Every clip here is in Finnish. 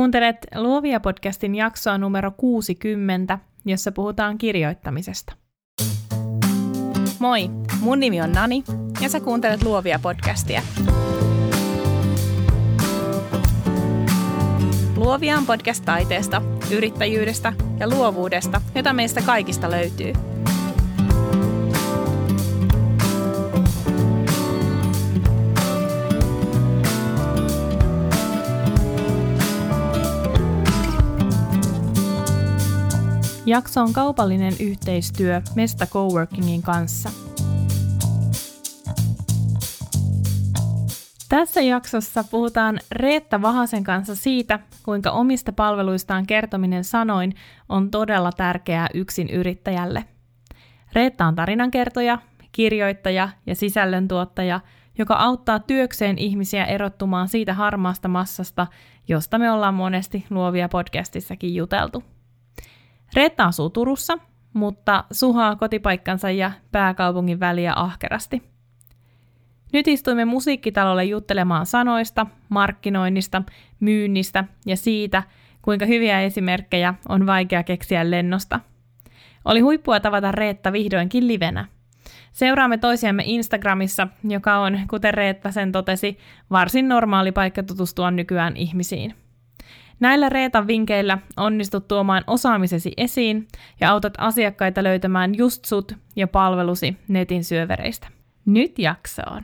Kuuntelet Luovia podcastin jaksoa numero 60, jossa puhutaan kirjoittamisesta. Moi, mun nimi on Nani ja sä kuuntelet Luovia podcastia. Luovia on podcast taiteesta, yrittäjyydestä ja luovuudesta, jota meistä kaikista löytyy – Jakso on kaupallinen yhteistyö Mesta Coworkingin kanssa. Tässä jaksossa puhutaan Reetta Vahasen kanssa siitä, kuinka omista palveluistaan kertominen sanoin on todella tärkeää yksin yrittäjälle. Reetta on tarinankertoja, kirjoittaja ja sisällöntuottaja, joka auttaa työkseen ihmisiä erottumaan siitä harmaasta massasta, josta me ollaan monesti luovia podcastissakin juteltu. Reetta asuu Turussa, mutta suhaa kotipaikkansa ja pääkaupungin väliä ahkerasti. Nyt istuimme musiikkitalolle juttelemaan sanoista, markkinoinnista, myynnistä ja siitä, kuinka hyviä esimerkkejä on vaikea keksiä lennosta. Oli huippua tavata Reetta vihdoinkin livenä. Seuraamme toisiamme Instagramissa, joka on, kuten Reetta sen totesi, varsin normaali paikka tutustua nykyään ihmisiin. Näillä Reetan vinkkeillä onnistut tuomaan osaamisesi esiin ja autat asiakkaita löytämään just sut ja palvelusi netin syövereistä. Nyt jaksoon!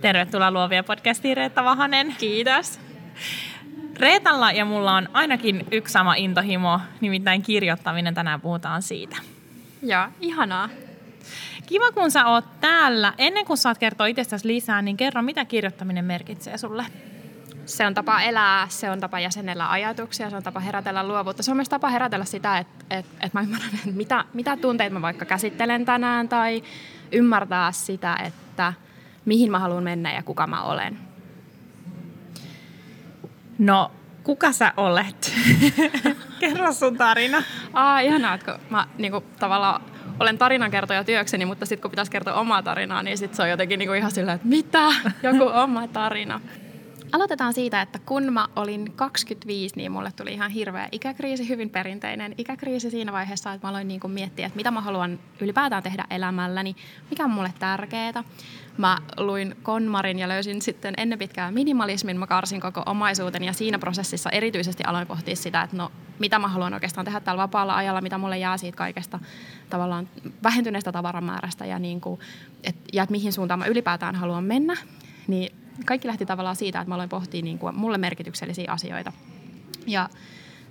Tervetuloa Luovia podcastiin Reetta Vahanen. Kiitos. Reetalla ja mulla on ainakin yksi sama intohimo, nimittäin kirjoittaminen. Tänään puhutaan siitä. Joo, ihanaa. Kiva, kun sä oot täällä. Ennen kuin saat kertoa itsestäsi lisää, niin kerro, mitä kirjoittaminen merkitsee sulle? Se on tapa elää, se on tapa jäsenellä ajatuksia, se on tapa herätellä luovuutta. Se on myös tapa herätellä sitä, että, että, että mä ymmärrän, että mitä, mitä tunteita mä vaikka käsittelen tänään tai ymmärtää sitä, että mihin mä haluan mennä ja kuka mä olen. No, kuka sä olet? Kerro sun tarina. Aa, ihanaa, että mä niin kuin, tavallaan olen tarinankertoja työkseni, mutta sitten kun pitäisi kertoa omaa tarinaa, niin sitten se on jotenkin niinku ihan silleen, että mitä? Joku oma tarina. Aloitetaan siitä, että kun mä olin 25, niin mulle tuli ihan hirveä ikäkriisi, hyvin perinteinen ikäkriisi siinä vaiheessa, että mä aloin niin kuin miettiä, että mitä mä haluan ylipäätään tehdä elämälläni, mikä on mulle tärkeää. Mä luin Konmarin ja löysin sitten ennen pitkää minimalismin, mä karsin koko omaisuuden ja siinä prosessissa erityisesti aloin pohtia sitä, että no mitä mä haluan oikeastaan tehdä tällä vapaalla ajalla, mitä mulle jää siitä kaikesta tavallaan vähentyneestä tavaramäärästä ja, niin kuin, et, ja että mihin suuntaan mä ylipäätään haluan mennä. Niin kaikki lähti tavallaan siitä, että mä aloin pohtia niin kuin mulle merkityksellisiä asioita. Ja,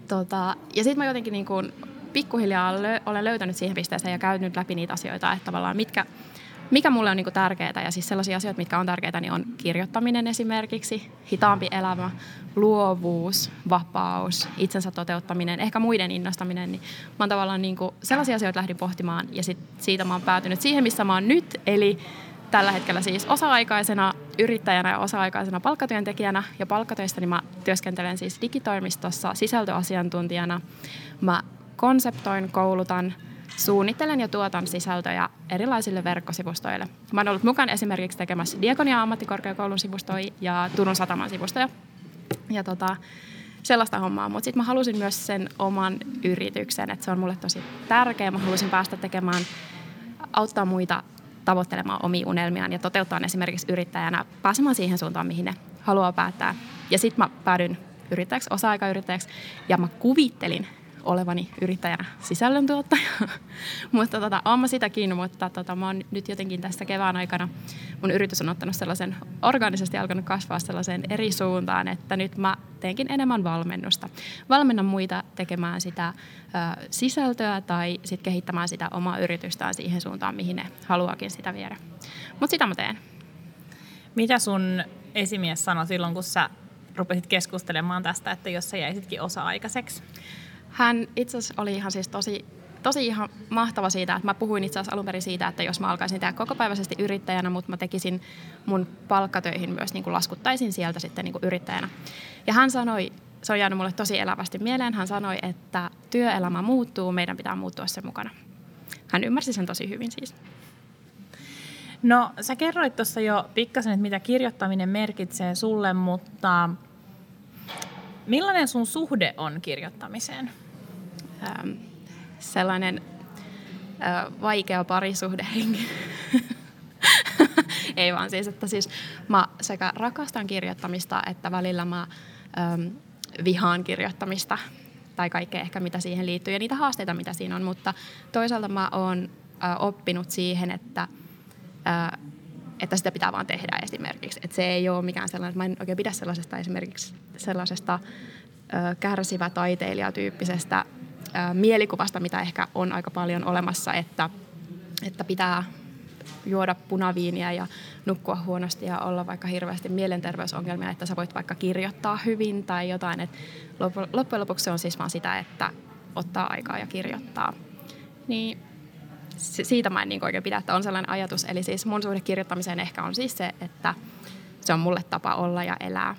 tota, ja sitten mä jotenkin niin kuin pikkuhiljaa olen löytänyt siihen pisteeseen ja käynyt läpi niitä asioita, että tavallaan mitkä, mikä mulle on niin kuin tärkeää. Ja siis sellaisia asioita, mitkä on tärkeitä, niin on kirjoittaminen esimerkiksi, hitaampi elämä, luovuus, vapaus, itsensä toteuttaminen, ehkä muiden innostaminen. Niin mä oon tavallaan niin kuin sellaisia asioita lähdin pohtimaan ja sit siitä mä oon päätynyt siihen, missä mä oon nyt. Eli tällä hetkellä siis osa-aikaisena yrittäjänä ja osa-aikaisena palkkatyöntekijänä. Ja palkkatöistä niin mä työskentelen siis digitoimistossa sisältöasiantuntijana. Mä konseptoin, koulutan, suunnittelen ja tuotan sisältöjä erilaisille verkkosivustoille. Mä oon ollut mukana esimerkiksi tekemässä Diakonia ammattikorkeakoulun sivustoja ja Turun sataman sivustoja. Ja tota, sellaista hommaa, mutta sitten mä halusin myös sen oman yrityksen, että se on mulle tosi tärkeä. Mä halusin päästä tekemään, auttaa muita tavoittelemaan omia unelmiaan ja toteuttaa esimerkiksi yrittäjänä pääsemään siihen suuntaan, mihin ne haluaa päättää. Ja sitten mä päädyin yrittäjäksi, osa-aikayrittäjäksi, ja mä kuvittelin olevani yrittäjänä sisällöntuottaja. mutta tota, olen mä sitäkin, mutta tota, mä oon nyt jotenkin tässä kevään aikana, mun yritys on ottanut sellaisen, organisesti alkanut kasvaa sellaiseen eri suuntaan, että nyt mä teenkin enemmän valmennusta. Valmennan muita tekemään sitä ö, sisältöä tai sit kehittämään sitä omaa yritystään siihen suuntaan, mihin ne haluakin sitä viedä. Mutta sitä mä teen. Mitä sun esimies sanoi silloin, kun sä rupesit keskustelemaan tästä, että jos sä jäisitkin osa-aikaiseksi? Hän itse asiassa oli ihan siis tosi, tosi ihan mahtava siitä, että mä puhuin itse asiassa alun perin siitä, että jos mä alkaisin tehdä kokopäiväisesti yrittäjänä, mutta mä tekisin mun palkkatöihin myös, niin kuin laskuttaisin sieltä sitten niin kuin yrittäjänä. Ja hän sanoi, se on jäänyt mulle tosi elävästi mieleen, hän sanoi, että työelämä muuttuu, meidän pitää muuttua sen mukana. Hän ymmärsi sen tosi hyvin siis. No sä kerroit tuossa jo pikkasen, että mitä kirjoittaminen merkitsee sulle, mutta millainen sun suhde on kirjoittamiseen? Ähm, sellainen äh, vaikea parisuhdehenki. Ei vaan siis, että siis mä sekä rakastan kirjoittamista, että välillä mä ähm, vihaan kirjoittamista tai kaikkea ehkä mitä siihen liittyy ja niitä haasteita mitä siinä on, mutta toisaalta mä oon äh, oppinut siihen, että äh, että sitä pitää vaan tehdä esimerkiksi. Että se ei ole mikään sellainen, mä en oikein pidä sellaisesta esimerkiksi sellaisesta äh, kärsivä taiteilijatyyppisestä äh, mielikuvasta, mitä ehkä on aika paljon olemassa, että, että pitää juoda punaviiniä ja nukkua huonosti ja olla vaikka hirveästi mielenterveysongelmia, että sä voit vaikka kirjoittaa hyvin tai jotain. Et loppujen lopuksi se on siis vaan sitä, että ottaa aikaa ja kirjoittaa. Niin siitä mä en niin oikein pidä, että on sellainen ajatus. Eli siis mun suhde kirjoittamiseen ehkä on siis se, että se on mulle tapa olla ja elää.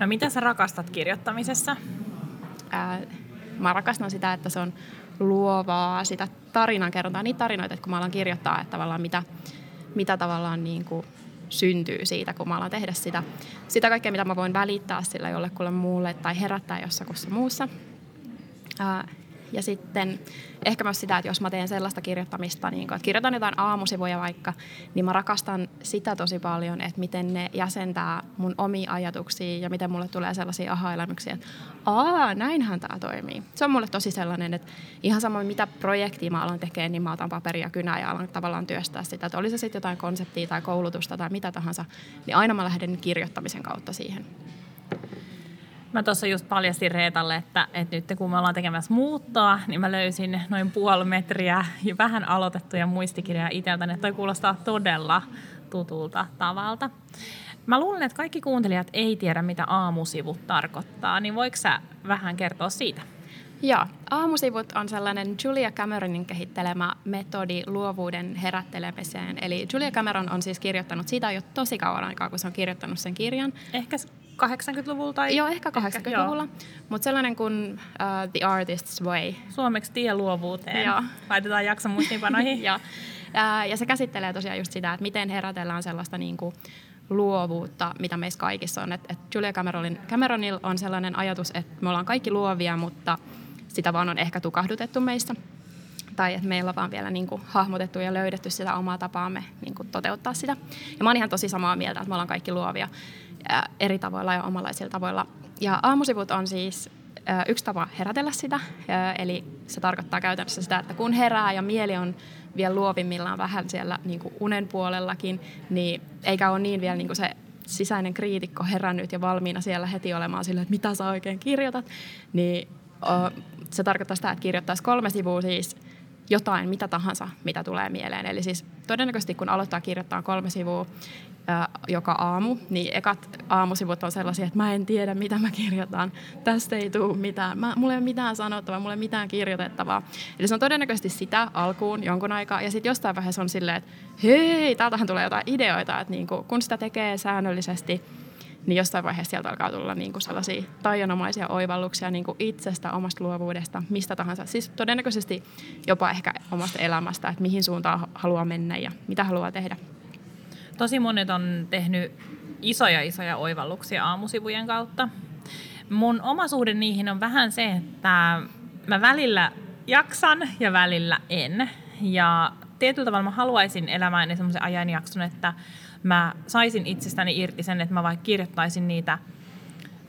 No mitä sä rakastat kirjoittamisessa? Ää, mä rakastan sitä, että se on luovaa, sitä tarinan kerrotaan, niitä tarinoita, että kun mä alan kirjoittaa, että tavallaan mitä, mitä tavallaan niin kuin syntyy siitä, kun mä alan tehdä sitä, sitä kaikkea, mitä mä voin välittää sillä jollekulle muulle tai herättää jossakussa muussa. Ää, ja sitten ehkä myös sitä, että jos mä teen sellaista kirjoittamista, niin kun, että kirjoitan jotain aamusivuja vaikka, niin mä rakastan sitä tosi paljon, että miten ne jäsentää mun omia ajatuksia ja miten mulle tulee sellaisia aha-elämyksiä, että aa, näinhän tämä toimii. Se on mulle tosi sellainen, että ihan sama mitä projektia mä alan tekemään, niin mä otan paperia kynää ja alan tavallaan työstää sitä. Että oli se sitten jotain konseptia tai koulutusta tai mitä tahansa, niin aina mä lähden kirjoittamisen kautta siihen. Mä tuossa just paljastin Reetalle, että, että nyt kun me ollaan tekemässä muuttoa, niin mä löysin noin puoli metriä ja vähän aloitettuja muistikirjoja itseltäni. Toi kuulostaa todella tutulta tavalta. Mä luulen, että kaikki kuuntelijat ei tiedä, mitä aamusivut tarkoittaa, niin voiko sä vähän kertoa siitä? Joo, aamusivut on sellainen Julia Cameronin kehittelemä metodi luovuuden herättelemiseen. Eli Julia Cameron on siis kirjoittanut, siitä jo tosi kauan aikaa, kun se on kirjoittanut sen kirjan. Ehkä 80-luvulla tai... Joo, ehkä 80-luvulla. Mutta sellainen kuin uh, The Artist's Way. Suomeksi tie luovuuteen. Joo. Laitetaan jakso muistiinpanoihin. ja, ja se käsittelee tosiaan just sitä, että miten herätellään sellaista niin kuin luovuutta, mitä meissä kaikissa on. Et, et Julia Cameronin, Cameronil on sellainen ajatus, että me ollaan kaikki luovia, mutta sitä vaan on ehkä tukahdutettu meistä. Tai että meillä on vaan vielä niin kuin hahmotettu ja löydetty sitä omaa tapaamme niin kuin toteuttaa sitä. Ja mä oon ihan tosi samaa mieltä, että me ollaan kaikki luovia eri tavoilla ja omanlaisilla tavoilla. Ja aamusivut on siis yksi tapa herätellä sitä, eli se tarkoittaa käytännössä sitä, että kun herää ja mieli on vielä luovimmillaan vähän siellä niin kuin unen puolellakin, niin eikä ole niin vielä niin kuin se sisäinen kriitikko herännyt ja valmiina siellä heti olemaan sillä, että mitä sä oikein kirjoitat, niin se tarkoittaa sitä, että kirjoittaisi kolme sivua siis jotain, mitä tahansa, mitä tulee mieleen. Eli siis todennäköisesti kun aloittaa kirjoittaa kolme sivua joka aamu, niin ekat aamusivut on sellaisia, että mä en tiedä, mitä mä kirjoitan. Tästä ei tule mitään. Mä, mulla ei ole mitään sanottavaa, mulla ei ole mitään kirjoitettavaa. Eli se on todennäköisesti sitä alkuun jonkun aikaa. Ja sitten jostain vaiheessa on silleen, että hei, täältähän tulee jotain ideoita. Että niinku, kun sitä tekee säännöllisesti, niin jostain vaiheessa sieltä alkaa tulla niinku sellaisia taianomaisia oivalluksia niinku itsestä, omasta luovuudesta, mistä tahansa. Siis todennäköisesti jopa ehkä omasta elämästä, että mihin suuntaan haluaa mennä ja mitä haluaa tehdä tosi monet on tehnyt isoja isoja oivalluksia aamusivujen kautta. Mun oma suhde niihin on vähän se, että mä välillä jaksan ja välillä en. Ja tietyllä tavalla mä haluaisin elämään semmoisen ajanjakson, että mä saisin itsestäni irti sen, että mä vaikka kirjoittaisin niitä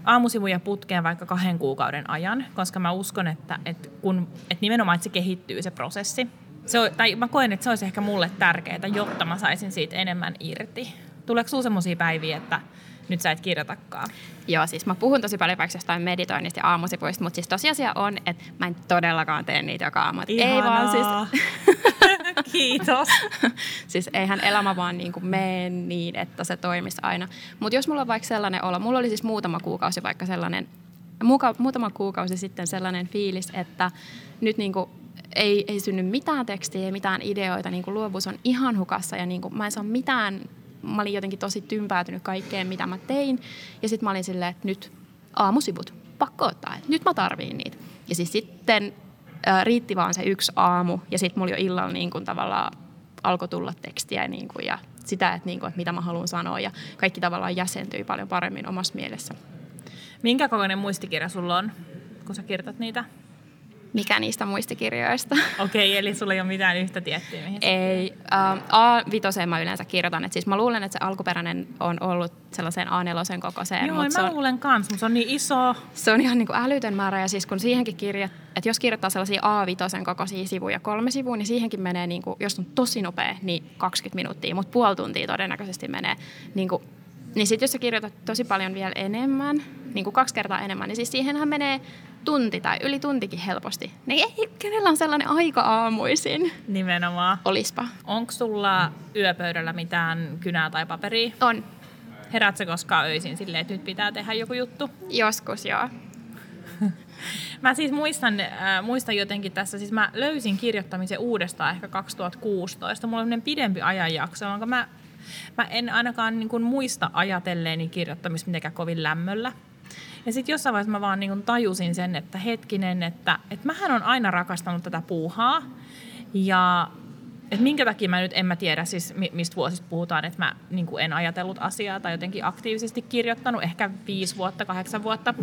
aamusivuja putkeen vaikka kahden kuukauden ajan, koska mä uskon, että, että, kun, että nimenomaan että se kehittyy se prosessi se on, tai mä koen, että se olisi ehkä mulle tärkeää, jotta mä saisin siitä enemmän irti. Tuleeko sinulla sellaisia päiviä, että nyt sä et kirjoitakaan? Joo, siis mä puhun tosi paljon vaikka jostain meditoinnista ja aamusivuista, mutta siis tosiasia on, että mä en todellakaan tee niitä joka aamu. Ei vaan siis... Kiitos. siis eihän elämä vaan niin kuin mene niin, että se toimisi aina. Mutta jos mulla on vaikka sellainen olo, mulla oli siis muutama kuukausi vaikka sellainen, muutama kuukausi sitten sellainen fiilis, että nyt niin kuin ei, ei synny mitään tekstiä, ei mitään ideoita, niin kuin luovuus on ihan hukassa ja niin kuin, mä en saa mitään, mä olin jotenkin tosi tympäätynyt kaikkeen, mitä mä tein. Ja sitten mä olin silleen, että nyt aamusivut, pakko ottaa, että nyt mä tarviin niitä. Ja siis sitten äh, riitti vaan se yksi aamu ja sitten mulla jo illalla niin kuin tavallaan alkoi tulla tekstiä niin kuin, ja sitä, että, niin kuin, että mitä mä haluan sanoa ja kaikki tavallaan jäsentyi paljon paremmin omassa mielessä. Minkä kokoinen muistikirja sulla on, kun sä kirjoitat niitä? Mikä niistä muistikirjoista. Okei, okay, eli sulla ei ole mitään yhtä tiettyä? Mihin ei. Uh, A5 mä yleensä kirjoitan. Et siis mä luulen, että se alkuperäinen on ollut sellaisen A4 kokoiseen. Joo, mä on, luulen kans, mutta se on niin iso. Se on ihan niin kuin älytön määrä. Ja siis kun siihenkin kirjat, että jos kirjoittaa sellaisia A5 kokoisia sivuja, kolme sivua, niin siihenkin menee, niin kuin, jos on tosi nopea, niin 20 minuuttia. Mutta puoli tuntia todennäköisesti menee. Niin kuin, niin sitten jos sä kirjoitat tosi paljon vielä enemmän, niin kuin kaksi kertaa enemmän, niin siis siihenhän menee tunti tai yli tuntikin helposti. Niin ei, kenellä on sellainen aika aamuisin? Nimenomaan. Olispa. Onko sulla yöpöydällä mitään kynää tai paperia? On. Heräätkö koskaan öisin silleen, että nyt pitää tehdä joku juttu? Joskus, joo. mä siis muistan, äh, muistan jotenkin tässä, siis mä löysin kirjoittamisen uudestaan ehkä 2016. Mulla on pidempi ajanjakso, jonka mä, mä en ainakaan niin kuin muista ajatelleeni kirjoittamista mitenkään kovin lämmöllä. Ja sitten jossain vaiheessa mä vaan niin tajusin sen, että hetkinen, että, että mähän on aina rakastanut tätä puuhaa. Ja että minkä takia mä nyt en mä tiedä, siis mistä vuosista puhutaan, että mä niin en ajatellut asiaa tai jotenkin aktiivisesti kirjoittanut, ehkä viisi vuotta, kahdeksan vuotta.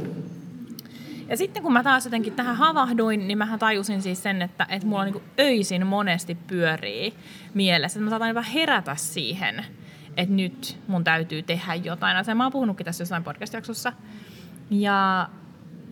Ja sitten kun mä taas jotenkin tähän havahduin, niin mä tajusin siis sen, että, että mulla niin öisin monesti pyörii mielessä. Että mä saatan jopa herätä siihen, että nyt mun täytyy tehdä jotain. Ja mä oon puhunutkin tässä jossain podcast-jaksossa. Ja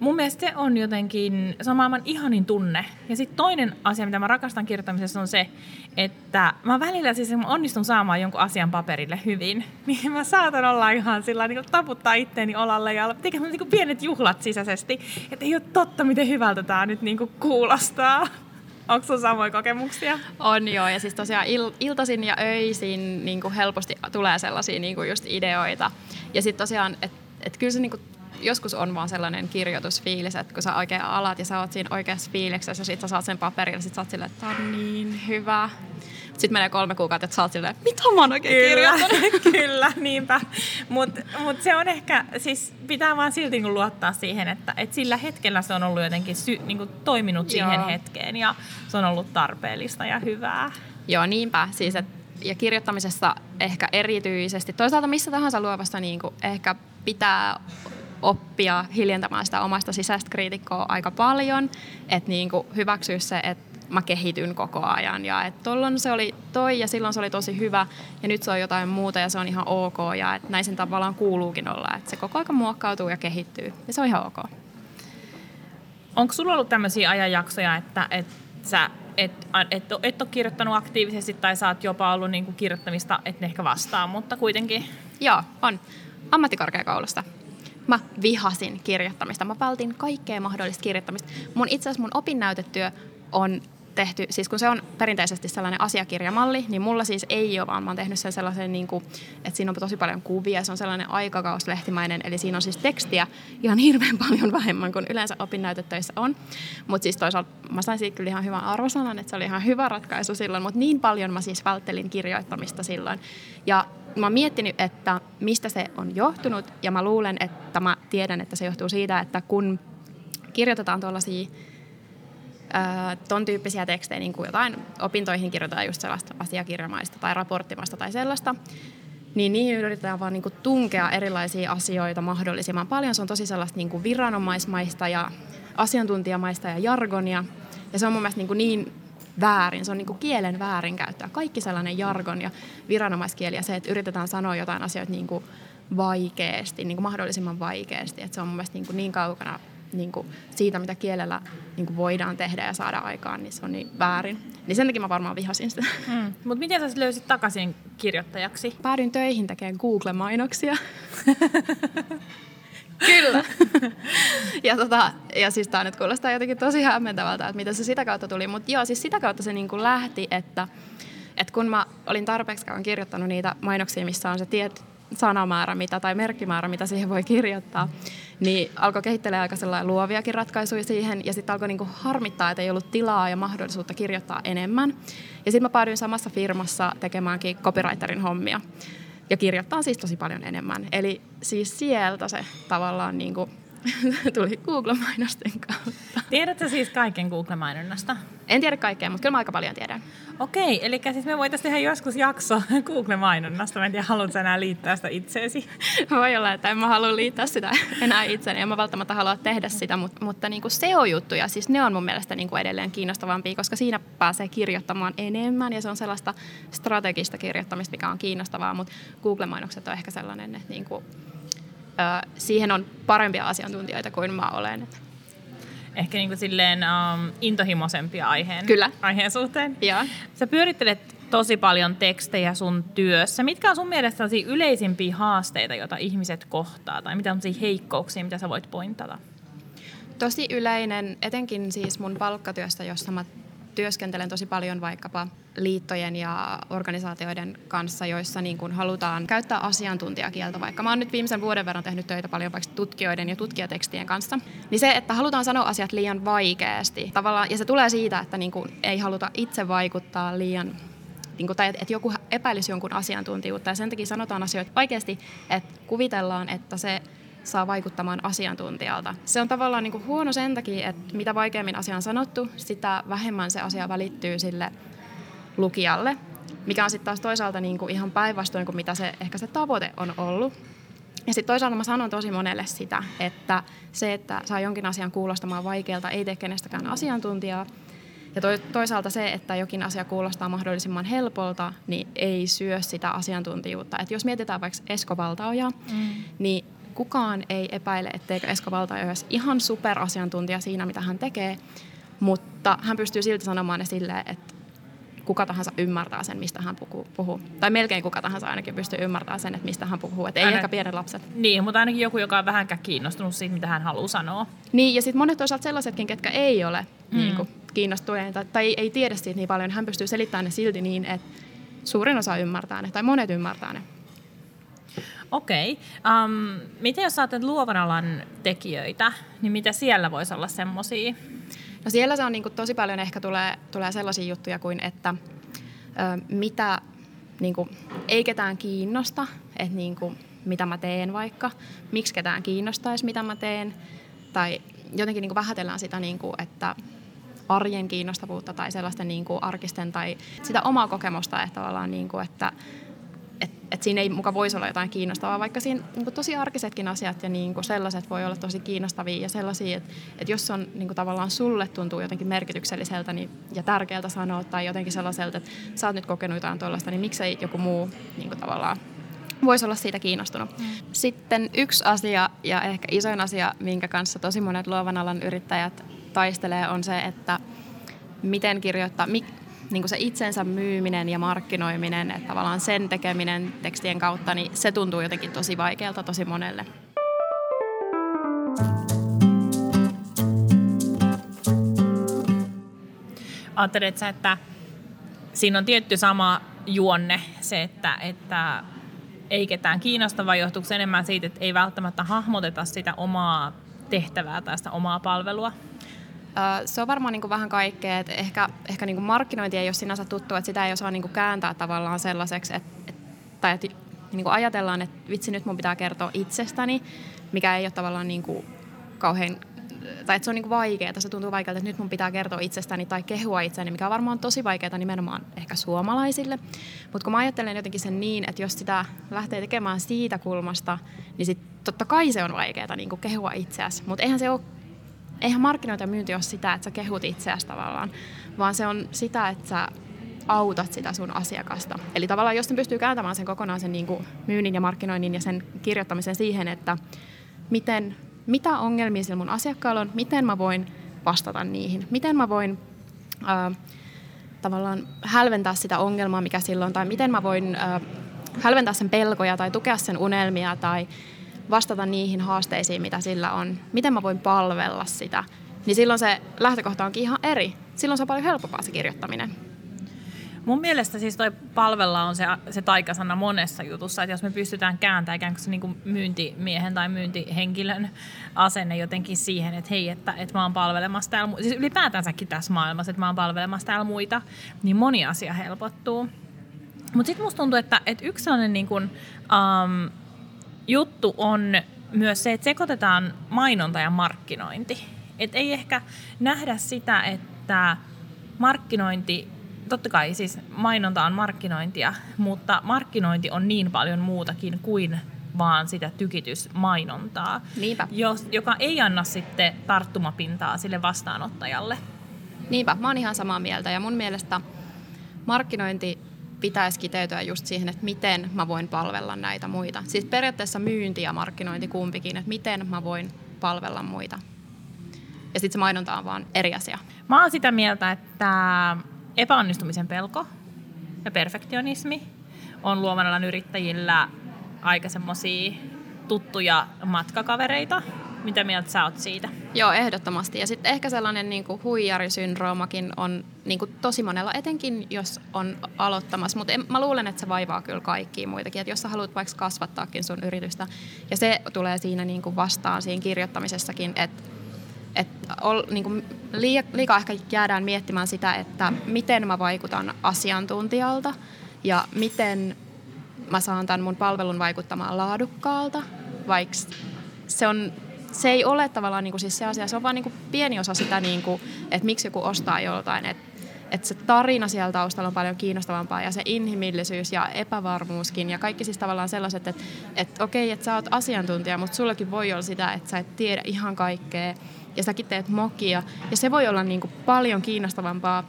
mun mielestä se on jotenkin, se on maailman ihanin tunne. Ja sitten toinen asia, mitä mä rakastan kirjoittamisessa on se, että mä välillä siis mä onnistun saamaan jonkun asian paperille hyvin, niin mä saatan olla ihan sillä niin kuin taputtaa itteeni olalle ja tekemään niin pienet juhlat sisäisesti, että ei ole totta, miten hyvältä tämä nyt niin kuin kuulostaa. Onko sinulla samoja kokemuksia? On joo, ja siis tosiaan il- iltaisin ja öisin niin kuin helposti tulee sellaisia niin kuin just ideoita. Ja sitten tosiaan, että et kyllä se niin kuin joskus on vaan sellainen kirjoitusfiilis, että kun sä oikein alat ja sä oot siinä oikeassa fiiliksessä ja sit sä saat sen paperille, sit sä oot silleen, että tää on niin hyvä. Sitten menee kolme kuukautta, että sä oot silleen, mitä mä oon oikein kyllä, kirjoittanut? kyllä, niinpä. Mutta mut se on ehkä, siis pitää vaan silti niin luottaa siihen, että et sillä hetkellä se on ollut jotenkin sy, niin toiminut siihen Joo. hetkeen ja se on ollut tarpeellista ja hyvää. Joo, niinpä. Siis, et, ja kirjoittamisessa ehkä erityisesti, toisaalta missä tahansa luovasta niin ehkä pitää oppia hiljentämään sitä omasta sisäistä kriitikkoa aika paljon, että niin kuin hyväksyä se, että mä kehityn koko ajan ja että tollon se oli toi ja silloin se oli tosi hyvä ja nyt se on jotain muuta ja se on ihan ok ja että näin sen tavallaan kuuluukin olla, että se koko ajan muokkautuu ja kehittyy ja se on ihan ok. Onko sulla ollut tämmöisiä ajanjaksoja, että, että sä et, et, et ole kirjoittanut aktiivisesti tai sä oot jopa ollut niin kuin kirjoittamista, et ehkä vastaa, mutta kuitenkin? Joo, on. Ammattikorkeakoulusta mä vihasin kirjoittamista. Mä vältin kaikkea mahdollista kirjoittamista. Mun itse asiassa mun opinnäytetyö on tehty, siis kun se on perinteisesti sellainen asiakirjamalli, niin mulla siis ei ole, vaan mä oon tehnyt sen sellaisen, niin kuin, että siinä on tosi paljon kuvia, se on sellainen aikakauslehtimäinen, eli siinä on siis tekstiä ihan hirveän paljon vähemmän kuin yleensä opinnäytetöissä on. Mutta siis toisaalta mä sain siitä kyllä ihan hyvän arvosanan, että se oli ihan hyvä ratkaisu silloin, mutta niin paljon mä siis välttelin kirjoittamista silloin. Ja mä oon miettinyt, että mistä se on johtunut, ja mä luulen, että mä tiedän, että se johtuu siitä, että kun kirjoitetaan tuollaisia ton tyyppisiä tekstejä, niin kuin jotain opintoihin kirjoitetaan just sellaista asiakirjamaista tai raporttimaista tai sellaista, niin niihin yritetään vaan niin kuin tunkea erilaisia asioita mahdollisimman paljon. Se on tosi sellaista niin kuin viranomaismaista ja asiantuntijamaista ja jargonia. Ja se on mun mielestä niin, kuin niin väärin, se on niin kuin kielen väärinkäyttöä. Kaikki sellainen jargon ja viranomaiskieli ja se, että yritetään sanoa jotain asioita niin kuin vaikeasti, niin kuin mahdollisimman vaikeasti. Että se on mun mielestä niin, kuin niin kaukana niin kuin siitä, mitä kielellä niin kuin voidaan tehdä ja saada aikaan, niin se on niin väärin. Niin sen takia mä varmaan vihasin sitä. Mm. Mutta miten sä löysit takaisin kirjoittajaksi? Päädyin töihin tekemään Google-mainoksia. Kyllä. ja, tota, ja siis tämä nyt kuulostaa jotenkin tosi hämmentävältä, että mitä se sitä kautta tuli. Mutta joo, siis sitä kautta se niin kuin lähti, että, että kun mä olin tarpeeksi kauan kirjoittanut niitä mainoksia, missä on se tiet, sanamäärä mitä, tai merkkimäärä, mitä siihen voi kirjoittaa, niin alkoi kehittelee aika luoviakin ratkaisuja siihen, ja sitten alkoi niinku harmittaa, että ei ollut tilaa ja mahdollisuutta kirjoittaa enemmän. Ja sitten mä päädyin samassa firmassa tekemäänkin copywriterin hommia, ja kirjoittaa siis tosi paljon enemmän. Eli siis sieltä se tavallaan niinku tuli Google-mainosten kautta. Tiedätkö siis kaiken Google-mainonnasta? En tiedä kaikkea, mutta kyllä mä aika paljon tiedän. Okei, eli siis me voitaisiin tehdä joskus jakso Google-mainonnasta. Mä en tiedä, haluatko enää liittää sitä itseesi? Voi olla, että en mä halua liittää sitä enää itseäni. En mä välttämättä halua tehdä sitä, mutta, mutta niin kuin SEO-juttuja, siis ne on mun mielestä niin kuin edelleen kiinnostavampia, koska siinä pääsee kirjoittamaan enemmän ja se on sellaista strategista kirjoittamista, mikä on kiinnostavaa, mutta Google-mainokset on ehkä sellainen, että niin kuin, siihen on parempia asiantuntijoita kuin mä olen ehkä niin kuin silleen um, intohimoisempia aiheen, Kyllä. aiheen suhteen. Joo. Sä pyörittelet tosi paljon tekstejä sun työssä. Mitkä on sun mielestä yleisimpiä haasteita, joita ihmiset kohtaa, tai mitä on heikkouksia, mitä sä voit pointata? Tosi yleinen, etenkin siis mun palkkatyöstä, jossa mä työskentelen tosi paljon vaikkapa liittojen ja organisaatioiden kanssa, joissa niin kuin halutaan käyttää asiantuntijakieltä. Vaikka mä oon nyt viimeisen vuoden verran tehnyt töitä paljon vaikka tutkijoiden ja tutkijatekstien kanssa, niin se, että halutaan sanoa asiat liian vaikeasti tavallaan, ja se tulee siitä, että niin kuin ei haluta itse vaikuttaa liian niin kuin, tai että joku epäilisi jonkun asiantuntijuutta ja sen takia sanotaan asioita vaikeasti, että kuvitellaan, että se saa vaikuttamaan asiantuntijalta. Se on tavallaan niin kuin huono sen takia, että mitä vaikeammin asia on sanottu, sitä vähemmän se asia välittyy sille lukijalle, mikä on sitten taas toisaalta niin kuin ihan päinvastoin kuin mitä se, ehkä se tavoite on ollut. Ja sitten toisaalta mä sanon tosi monelle sitä, että se, että saa jonkin asian kuulostamaan vaikealta, ei tee kenestäkään asiantuntijaa. Ja toisaalta se, että jokin asia kuulostaa mahdollisimman helpolta, niin ei syö sitä asiantuntijuutta. Et jos mietitään vaikka Esko Valtaoja, mm. niin kukaan ei epäile, etteikö Esko Valtaoja olisi ihan superasiantuntija siinä, mitä hän tekee, mutta hän pystyy silti sanomaan ne silleen, että kuka tahansa ymmärtää sen, mistä hän puhuu. puhuu. Tai melkein kuka tahansa ainakin pystyy ymmärtämään sen, että mistä hän puhuu. Että ei Aina, ehkä pienet lapset. Niin, mutta ainakin joku, joka on vähänkään kiinnostunut siitä, mitä hän haluaa sanoa. Niin, ja sitten monet toisaalta sellaisetkin, ketkä ei ole mm. niin kuin, kiinnostuneita tai ei tiedä siitä niin paljon, hän pystyy selittämään ne silti niin, että suurin osa ymmärtää ne, tai monet ymmärtää ne. Okei. Okay. Um, miten jos ajattelet luovan alan tekijöitä, niin mitä siellä voisi olla semmoisia? No siellä se on niin kuin, tosi paljon ehkä tulee, tulee sellaisia juttuja kuin, että ö, mitä niin kuin, ei ketään kiinnosta, että niin kuin, mitä mä teen vaikka, miksi ketään kiinnostaisi, mitä mä teen, tai jotenkin niin kuin vähätellään sitä, niin kuin, että arjen kiinnostavuutta tai sellaisten niin kuin arkisten tai sitä omaa kokemusta, että tavallaan niin kuin, että että siinä ei muka voisi olla jotain kiinnostavaa, vaikka siinä niin tosi arkisetkin asiat ja niin sellaiset voi olla tosi kiinnostavia ja sellaisia, että, että jos on niin tavallaan sulle tuntuu jotenkin merkitykselliseltä niin, ja tärkeältä sanoa tai jotenkin sellaiselta, että sä oot nyt kokenut jotain tuollaista, niin miksei joku muu niin tavallaan voisi olla siitä kiinnostunut. Mm. Sitten yksi asia ja ehkä isoin asia, minkä kanssa tosi monet luovan alan yrittäjät taistelee, on se, että miten kirjoittaa, niin kuin se itsensä myyminen ja markkinoiminen, että tavallaan sen tekeminen tekstien kautta, niin se tuntuu jotenkin tosi vaikealta tosi monelle. Ajattelet sä, että siinä on tietty sama juonne, se, että, että ei ketään kiinnosta, vai johtuuko enemmän siitä, että ei välttämättä hahmoteta sitä omaa tehtävää tai sitä omaa palvelua? Se on varmaan niin kuin vähän kaikkea, että ehkä, ehkä niin kuin markkinointi ei ole sinänsä tuttu, että sitä ei osaa niin kuin kääntää tavallaan sellaiseksi, että, että, tai että niin kuin ajatellaan, että vitsi nyt mun pitää kertoa itsestäni, mikä ei ole tavallaan niin kuin kauhean tai että se on niin vaikeaa, se tuntuu vaikealta, että nyt mun pitää kertoa itsestäni tai kehua itseäni, mikä on varmaan tosi vaikeaa nimenomaan ehkä suomalaisille. Mutta kun mä ajattelen jotenkin sen niin, että jos sitä lähtee tekemään siitä kulmasta, niin sit totta kai se on vaikeaa niin kehua itseäsi, mutta eihän se ole eihän markkinointi ja myynti ole sitä, että sä kehut itseäsi tavallaan, vaan se on sitä, että sä autat sitä sun asiakasta. Eli tavallaan jos ne pystyy kääntämään sen kokonaan sen niin kuin myynnin ja markkinoinnin ja sen kirjoittamisen siihen, että miten, mitä ongelmia sillä mun asiakkaalla on, miten mä voin vastata niihin, miten mä voin äh, tavallaan hälventää sitä ongelmaa, mikä silloin, tai miten mä voin äh, hälventää sen pelkoja tai tukea sen unelmia tai vastata niihin haasteisiin, mitä sillä on, miten mä voin palvella sitä, niin silloin se lähtökohta onkin ihan eri. Silloin se on paljon helpompaa se kirjoittaminen. Mun mielestä siis toi palvella on se, se taikasana monessa jutussa, että jos me pystytään kääntämään ikään kuin se niin kuin myyntimiehen tai myyntihenkilön asenne jotenkin siihen, että hei, että, että mä oon palvelemassa täällä, siis ylipäätänsäkin tässä maailmassa, että mä oon palvelemassa täällä muita, niin moni asia helpottuu. Mutta sitten musta tuntuu, että, että yksi sellainen niin kuin, um, juttu on myös se, että sekoitetaan mainonta ja markkinointi. Et ei ehkä nähdä sitä, että markkinointi, totta kai siis mainonta on markkinointia, mutta markkinointi on niin paljon muutakin kuin vaan sitä tykitysmainontaa, Niinpä. Jos, joka ei anna sitten tarttumapintaa sille vastaanottajalle. Niinpä, mä oon ihan samaa mieltä ja mun mielestä markkinointi pitäisi kiteytyä just siihen, että miten mä voin palvella näitä muita. Siis periaatteessa myynti ja markkinointi kumpikin, että miten mä voin palvella muita. Ja sitten se mainonta on vaan eri asia. Mä oon sitä mieltä, että epäonnistumisen pelko ja perfektionismi on luovan yrittäjillä aika semmosia tuttuja matkakavereita. Mitä mieltä sä oot siitä? Joo, ehdottomasti. Ja sitten ehkä sellainen niin kuin huijarisyndroomakin on niin kuin tosi monella, etenkin jos on aloittamassa. Mutta mä luulen, että se vaivaa kyllä kaikkia muitakin. Että jos sä haluat vaikka kasvattaakin sun yritystä, ja se tulee siinä niin kuin vastaan siinä kirjoittamisessakin, että että ol, niin liikaa ehkä jäädään miettimään sitä, että miten mä vaikutan asiantuntijalta ja miten mä saan tämän mun palvelun vaikuttamaan laadukkaalta, vaikka se on se ei ole tavallaan niin kuin siis se asia, se on vain niin kuin pieni osa sitä, niin kuin, että miksi joku ostaa joltain. Että että se tarina siellä taustalla on paljon kiinnostavampaa ja se inhimillisyys ja epävarmuuskin ja kaikki siis tavallaan sellaiset, että, että okei, että sä oot asiantuntija, mutta sullakin voi olla sitä, että sä et tiedä ihan kaikkea ja säkin teet mokia ja se voi olla niin kuin paljon kiinnostavampaa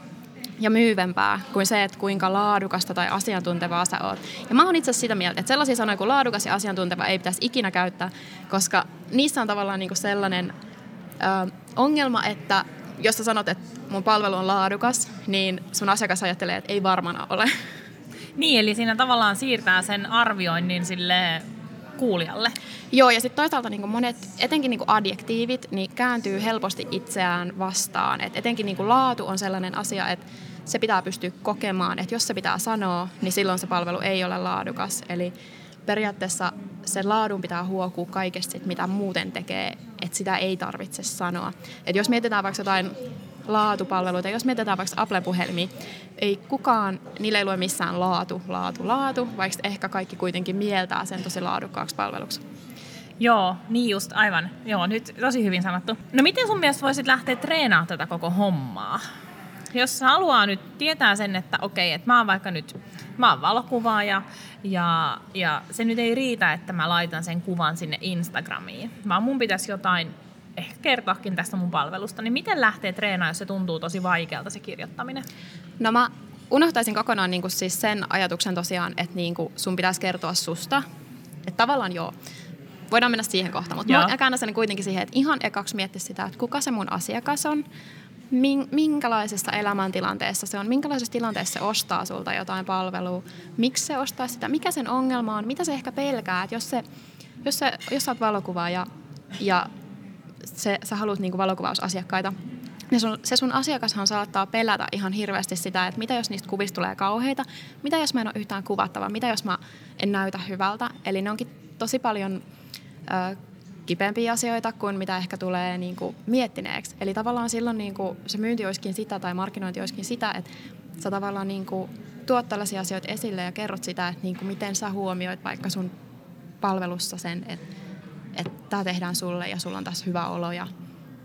ja myyvempää kuin se, että kuinka laadukasta tai asiantuntevaa sä oot. Ja mä oon itse sitä mieltä, että sellaisia sanoja kuin laadukas ja asiantunteva ei pitäisi ikinä käyttää, koska niissä on tavallaan niin kuin sellainen ö, ongelma, että jos sä sanot, että mun palvelu on laadukas, niin sun asiakas ajattelee, että ei varmana ole. Niin, eli siinä tavallaan siirtää sen arvioinnin sille kuulijalle. Joo, ja sitten toisaalta niin monet, etenkin niin adjektiivit, niin kääntyy helposti itseään vastaan. Et etenkin niin laatu on sellainen asia, että se pitää pystyä kokemaan, että jos se pitää sanoa, niin silloin se palvelu ei ole laadukas. Eli periaatteessa sen laadun pitää huokua kaikesta, mitä muuten tekee, että sitä ei tarvitse sanoa. Et jos mietitään vaikka jotain laatupalveluita, jos mietitään vaikka Apple-puhelimia, ei kukaan, niillä ei lue missään laatu, laatu, laatu, vaikka ehkä kaikki kuitenkin mieltää sen tosi laadukkaaksi palveluksi. Joo, niin just, aivan. Joo, nyt tosi hyvin sanottu. No miten sun mielestä voisit lähteä treenaamaan tätä koko hommaa? Jos haluaa nyt tietää sen, että okei, että mä oon vaikka nyt, mä oon valokuvaaja ja, ja se nyt ei riitä, että mä laitan sen kuvan sinne Instagramiin, vaan mun pitäisi jotain ehkä kertoakin tästä mun palvelusta, niin miten lähtee treenaamaan, jos se tuntuu tosi vaikealta se kirjoittaminen? No mä unohtaisin kokonaan niin kuin siis sen ajatuksen tosiaan, että niin kuin sun pitäisi kertoa susta. Että tavallaan joo, voidaan mennä siihen kohtaan, mutta mä käännän kuitenkin siihen, että ihan ekaksi mietti sitä, että kuka se mun asiakas on, minkälaisessa elämäntilanteessa se on, minkälaisessa tilanteessa se ostaa sulta jotain palvelua, miksi se ostaa sitä, mikä sen ongelma on, mitä se ehkä pelkää, että jos, se, jos, se, jos sä oot valokuvaaja ja se, sä haluat niinku valokuvausasiakkaita, niin sun, se sun asiakashan saattaa pelätä ihan hirveästi sitä, että mitä jos niistä kuvista tulee kauheita, mitä jos mä en ole yhtään kuvattava, mitä jos mä en näytä hyvältä. Eli ne onkin tosi paljon ö, kipeämpiä asioita kuin mitä ehkä tulee niin kuin miettineeksi. Eli tavallaan silloin niin kuin se myynti olisikin sitä tai markkinointi olisikin sitä, että sä tavallaan niin kuin tuot tällaisia asioita esille ja kerrot sitä, että niin kuin miten sä huomioit vaikka sun palvelussa sen, että, että tämä tehdään sulle ja sulla on tässä hyvä olo ja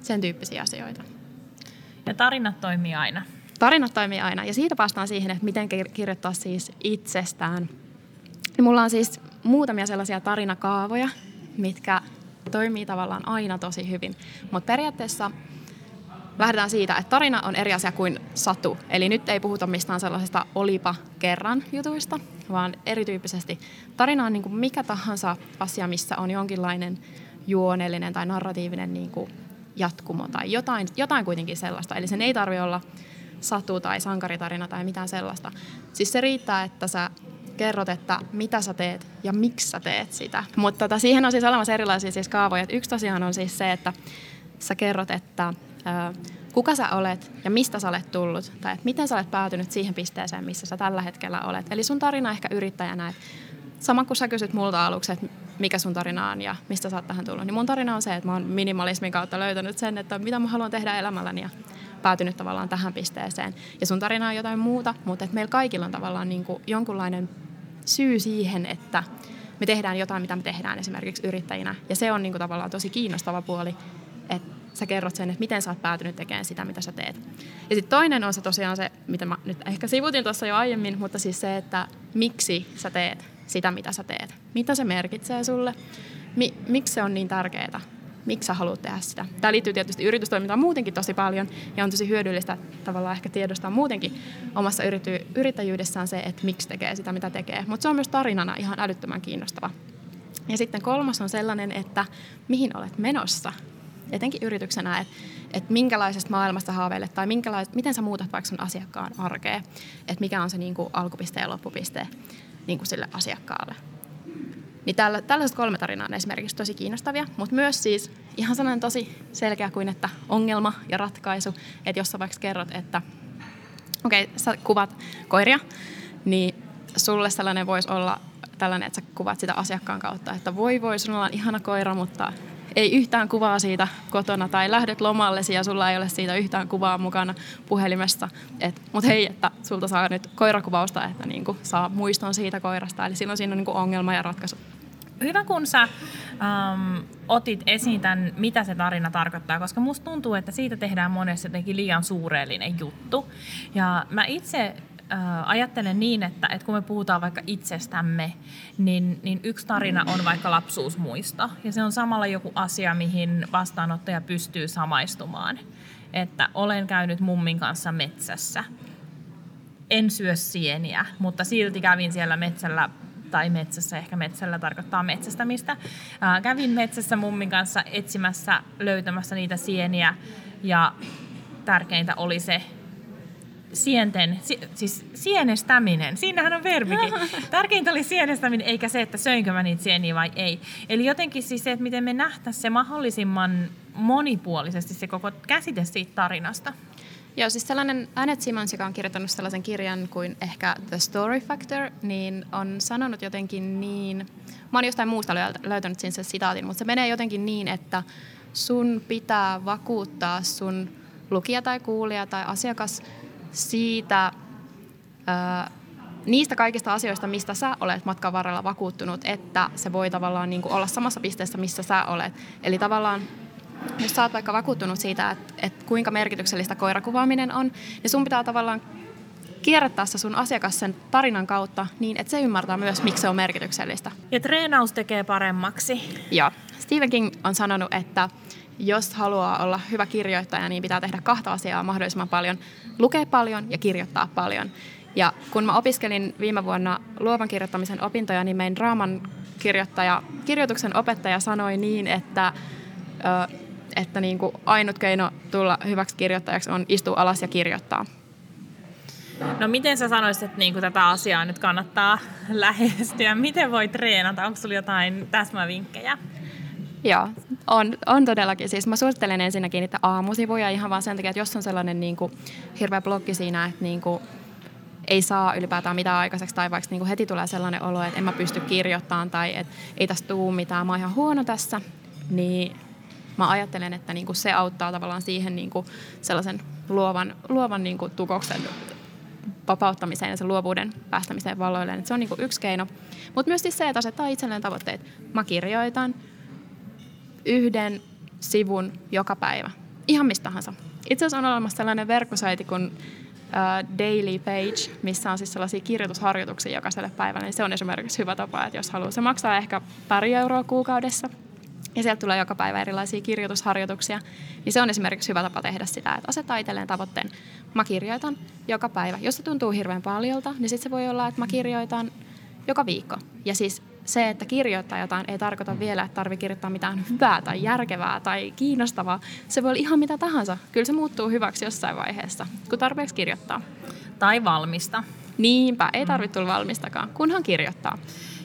sen tyyppisiä asioita. Ja tarinat toimii aina. Tarinat toimii aina. Ja siitä päästään siihen, että miten kirjoittaa siis itsestään. Ja mulla on siis muutamia sellaisia tarinakaavoja, mitkä toimii tavallaan aina tosi hyvin. Mutta periaatteessa lähdetään siitä, että tarina on eri asia kuin satu. Eli nyt ei puhuta mistään sellaisesta olipa kerran jutuista, vaan erityyppisesti. Tarina on niin kuin mikä tahansa asia, missä on jonkinlainen juonellinen tai narratiivinen niin kuin jatkumo tai jotain, jotain kuitenkin sellaista. Eli sen ei tarvitse olla satu tai sankaritarina tai mitään sellaista. Siis se riittää, että sä kerrot, että mitä sä teet ja miksi sä teet sitä. Mutta tota, siihen on siis olemassa erilaisia siis kaavoja. yksi tosiaan on siis se, että sä kerrot, että ö, kuka sä olet ja mistä sä olet tullut. Tai että miten sä olet päätynyt siihen pisteeseen, missä sä tällä hetkellä olet. Eli sun tarina ehkä yrittäjänä, että sama kuin sä kysyt multa aluksi, että mikä sun tarina on ja mistä sä oot tähän tullut, niin mun tarina on se, että mä oon minimalismin kautta löytänyt sen, että mitä mä haluan tehdä elämälläni ja päätynyt tavallaan tähän pisteeseen. Ja sun tarina on jotain muuta, mutta että meillä kaikilla on tavallaan niin kuin jonkunlainen syy siihen, että me tehdään jotain, mitä me tehdään esimerkiksi yrittäjinä. Ja se on niin kuin tavallaan tosi kiinnostava puoli, että sä kerrot sen, että miten sä oot päätynyt tekemään sitä, mitä sä teet. Ja sitten toinen on se tosiaan se, mitä mä nyt ehkä sivutin tuossa jo aiemmin, mutta siis se, että miksi sä teet sitä, mitä sä teet. Mitä se merkitsee sulle? Mi- miksi se on niin tärkeää? Miksi sä haluat tehdä sitä? Tämä liittyy tietysti yritystoimintaan muutenkin tosi paljon ja on tosi hyödyllistä tavallaan ehkä tiedostaa muutenkin omassa yrity- yrittäjyydessään se, että miksi tekee sitä, mitä tekee. Mutta se on myös tarinana ihan älyttömän kiinnostava. Ja sitten kolmas on sellainen, että mihin olet menossa etenkin yrityksenä, että, että minkälaisesta maailmasta haaveilet tai miten sä muutat vaikka sun asiakkaan arkea, että mikä on se niin kuin alkupiste ja loppupiste niin kuin sille asiakkaalle. Niin tällä, tällaiset kolme tarinaa on esimerkiksi tosi kiinnostavia, mutta myös siis ihan sellainen tosi selkeä kuin, että ongelma ja ratkaisu, että jos sä vaikka kerrot, että okei, okay, sä kuvat koiria, niin sulle sellainen voisi olla tällainen, että sä kuvat sitä asiakkaan kautta, että voi voi, sinulla on ihana koira, mutta ei yhtään kuvaa siitä kotona tai lähdet lomallesi ja sulla ei ole siitä yhtään kuvaa mukana puhelimessa. Mutta hei, että sulta saa nyt koirakuvausta, että niinku saa muiston siitä koirasta. Eli silloin siinä on niinku ongelma ja ratkaisu. Hyvä, kun sä um, otit esiin tämän, mitä se tarina tarkoittaa, koska musta tuntuu, että siitä tehdään monesti jotenkin liian suureellinen juttu. Ja mä itse ajattelen niin, että, että kun me puhutaan vaikka itsestämme, niin, niin yksi tarina on vaikka lapsuusmuisto. Ja se on samalla joku asia, mihin vastaanottaja pystyy samaistumaan. Että olen käynyt mummin kanssa metsässä. En syö sieniä, mutta silti kävin siellä metsällä tai metsässä, ehkä metsällä tarkoittaa metsästämistä. Ää, kävin metsässä mummin kanssa etsimässä, löytämässä niitä sieniä ja tärkeintä oli se, sienten, si, siis sienestäminen, siinähän on verbikin. Tärkeintä oli sienestäminen, eikä se, että söinkö mä niitä sieniä vai ei. Eli jotenkin siis se, että miten me nähtäisiin se mahdollisimman monipuolisesti se koko käsite siitä tarinasta. Joo, siis sellainen Annette Simmons, joka on kirjoittanut sellaisen kirjan kuin ehkä The Story Factor, niin on sanonut jotenkin niin, mä oon jostain muusta löytänyt siinä se sitaatin, mutta se menee jotenkin niin, että sun pitää vakuuttaa sun lukija tai kuulija tai asiakas siitä, ää, niistä kaikista asioista, mistä sä olet matkan varrella vakuuttunut, että se voi tavallaan niin kuin olla samassa pisteessä, missä sä olet. Eli tavallaan jos sä oot vaikka vakuuttunut siitä, että, että kuinka merkityksellistä koirakuvaaminen on, niin sun pitää tavallaan kierrättää se sun asiakas sen tarinan kautta niin, että se ymmärtää myös, miksi se on merkityksellistä. Ja treenaus tekee paremmaksi. Joo. Stephen King on sanonut, että jos haluaa olla hyvä kirjoittaja, niin pitää tehdä kahta asiaa mahdollisimman paljon. Lukea paljon ja kirjoittaa paljon. Ja kun mä opiskelin viime vuonna luovan kirjoittamisen opintoja, niin meidän draaman kirjoittaja, kirjoituksen opettaja sanoi niin, että, että niin kuin ainut keino tulla hyväksi kirjoittajaksi on istua alas ja kirjoittaa. No miten sä sanoisit, että niin kuin tätä asiaa nyt kannattaa lähestyä? Miten voi treenata? Onko sulla jotain täsmävinkkejä? Joo, on, on todellakin. Siis mä suosittelen ensinnäkin niitä aamusivuja ihan vaan sen takia, että jos on sellainen niin kuin, hirveä blokki siinä, että niin kuin, ei saa ylipäätään mitään aikaiseksi tai vaikka niin kuin heti tulee sellainen olo, että en mä pysty kirjoittamaan tai että ei tästä tuu mitään, mä oon ihan huono tässä, niin mä ajattelen, että niin kuin se auttaa tavallaan siihen niin kuin sellaisen luovan, luovan niin kuin tukoksen vapauttamiseen ja sen luovuuden päästämiseen valoilleen. Se on niin kuin yksi keino. Mutta myös siis se, että asettaa itselleen tavoitteet. Mä kirjoitan, yhden sivun joka päivä. Ihan mistä tahansa. Itse asiassa on olemassa sellainen verkkosaiti kuin uh, Daily Page, missä on siis sellaisia kirjoitusharjoituksia jokaiselle päivälle. Niin se on esimerkiksi hyvä tapa, että jos haluaa. Se maksaa ehkä pari euroa kuukaudessa. Ja sieltä tulee joka päivä erilaisia kirjoitusharjoituksia. Niin se on esimerkiksi hyvä tapa tehdä sitä, että asettaa itselleen tavoitteen. Mä kirjoitan joka päivä. Jos se tuntuu hirveän paljolta, niin sitten se voi olla, että mä kirjoitan joka viikko. Ja siis se, että kirjoittaa jotain, ei tarkoita vielä, että tarvitsee kirjoittaa mitään hyvää tai järkevää tai kiinnostavaa. Se voi olla ihan mitä tahansa. Kyllä se muuttuu hyväksi jossain vaiheessa, kun tarpeeksi kirjoittaa. Tai valmista. Niinpä, ei tarvitse tulla valmistakaan, kunhan kirjoittaa.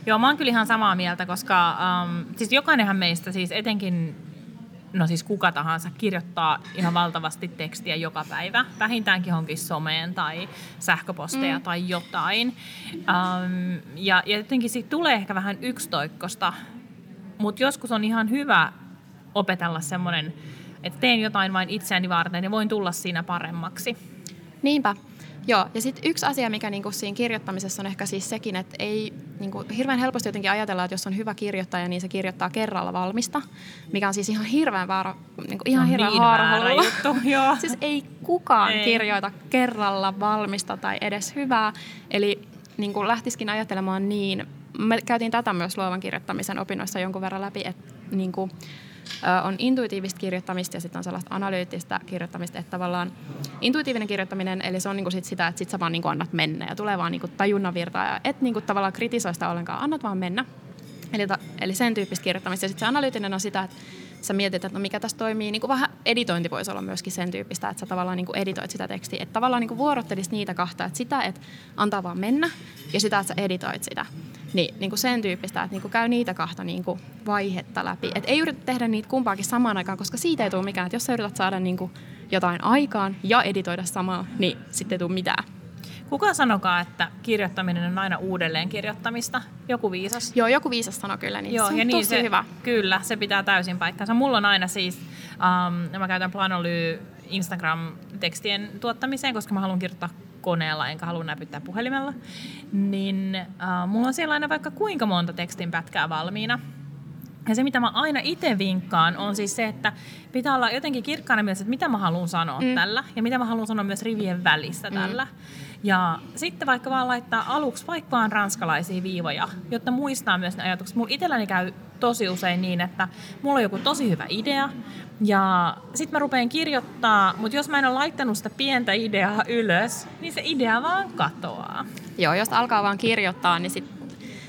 Joo, mä oon kyllä ihan samaa mieltä, koska um, siis jokainenhan meistä, siis etenkin no siis kuka tahansa kirjoittaa ihan valtavasti tekstiä joka päivä, vähintäänkin johonkin someen tai sähköposteja mm. tai jotain. Um, ja, ja jotenkin siitä tulee ehkä vähän yksitoikkosta, mutta joskus on ihan hyvä opetella semmoinen, että teen jotain vain itseäni varten ja voin tulla siinä paremmaksi. Niinpä. Joo, ja sitten yksi asia, mikä niinku siinä kirjoittamisessa on ehkä siis sekin, että ei niin kuin, hirveän helposti jotenkin ajatellaan, että jos on hyvä kirjoittaja, niin se kirjoittaa kerralla valmista, mikä on siis ihan hirveän väärä, niin kuin, ihan on hirveän niin väärä juttu, joo. siis ei kukaan Ei. kirjoita kerralla valmista tai edes hyvää. Eli niin kuin lähtisikin ajattelemaan niin, me käytiin tätä myös luovan kirjoittamisen opinnoissa jonkun verran läpi, että niin kuin, ö, on intuitiivista kirjoittamista ja sitten on sellaista analyyttistä kirjoittamista, että tavallaan intuitiivinen kirjoittaminen, eli se on niinku sit sitä, että sit sä vaan niinku annat mennä ja tulee vaan niinku tajunnan virtaa ja et niinku tavallaan kritisoi sitä ollenkaan, annat vaan mennä. Eli, ta, eli sen tyyppistä kirjoittamista. Ja sitten se analyyttinen on sitä, että sä mietit, että no mikä tässä toimii. Niin kuin vähän editointi voisi olla myöskin sen tyyppistä, että sä tavallaan niin kuin editoit sitä tekstiä. Että tavallaan niin kuin vuorottelisit niitä kahta, että sitä, että antaa vaan mennä ja sitä, että sä editoit sitä. Niin, niin kuin sen tyyppistä, että niin kuin käy niitä kahta niin kuin vaihetta läpi. Et ei yritä tehdä niitä kumpaakin samaan aikaan, koska siitä ei tule mikään. Että jos sä yrität saada niin kuin jotain aikaan ja editoida samalla, niin sitten ei tule mitään. Kuka sanokaa, että kirjoittaminen on aina uudelleen kirjoittamista? Joku viisas? Joo, joku viisas sano kyllä, niin Joo, se on ja niin tosi se, hyvä. Kyllä, se pitää täysin paikkansa. Mulla on aina siis, um, mä käytän Planoly Instagram-tekstien tuottamiseen, koska mä haluan kirjoittaa koneella, enkä halua näpyttää puhelimella. Niin uh, mulla on siellä aina vaikka kuinka monta tekstin pätkää valmiina. Ja se, mitä mä aina itse vinkkaan, on siis se, että pitää olla jotenkin kirkkaana mielessä, että mitä mä haluan sanoa mm. tällä, ja mitä mä haluan sanoa myös rivien välissä mm. tällä. Ja sitten vaikka vaan laittaa aluksi vaikka vaan ranskalaisia viivoja, jotta muistaa myös ne ajatukset. Mulla itselläni käy tosi usein niin, että mulla on joku tosi hyvä idea, ja sitten mä rupean kirjoittaa, mutta jos mä en ole laittanut sitä pientä ideaa ylös, niin se idea vaan katoaa. Joo, jos alkaa vaan kirjoittaa, niin sit,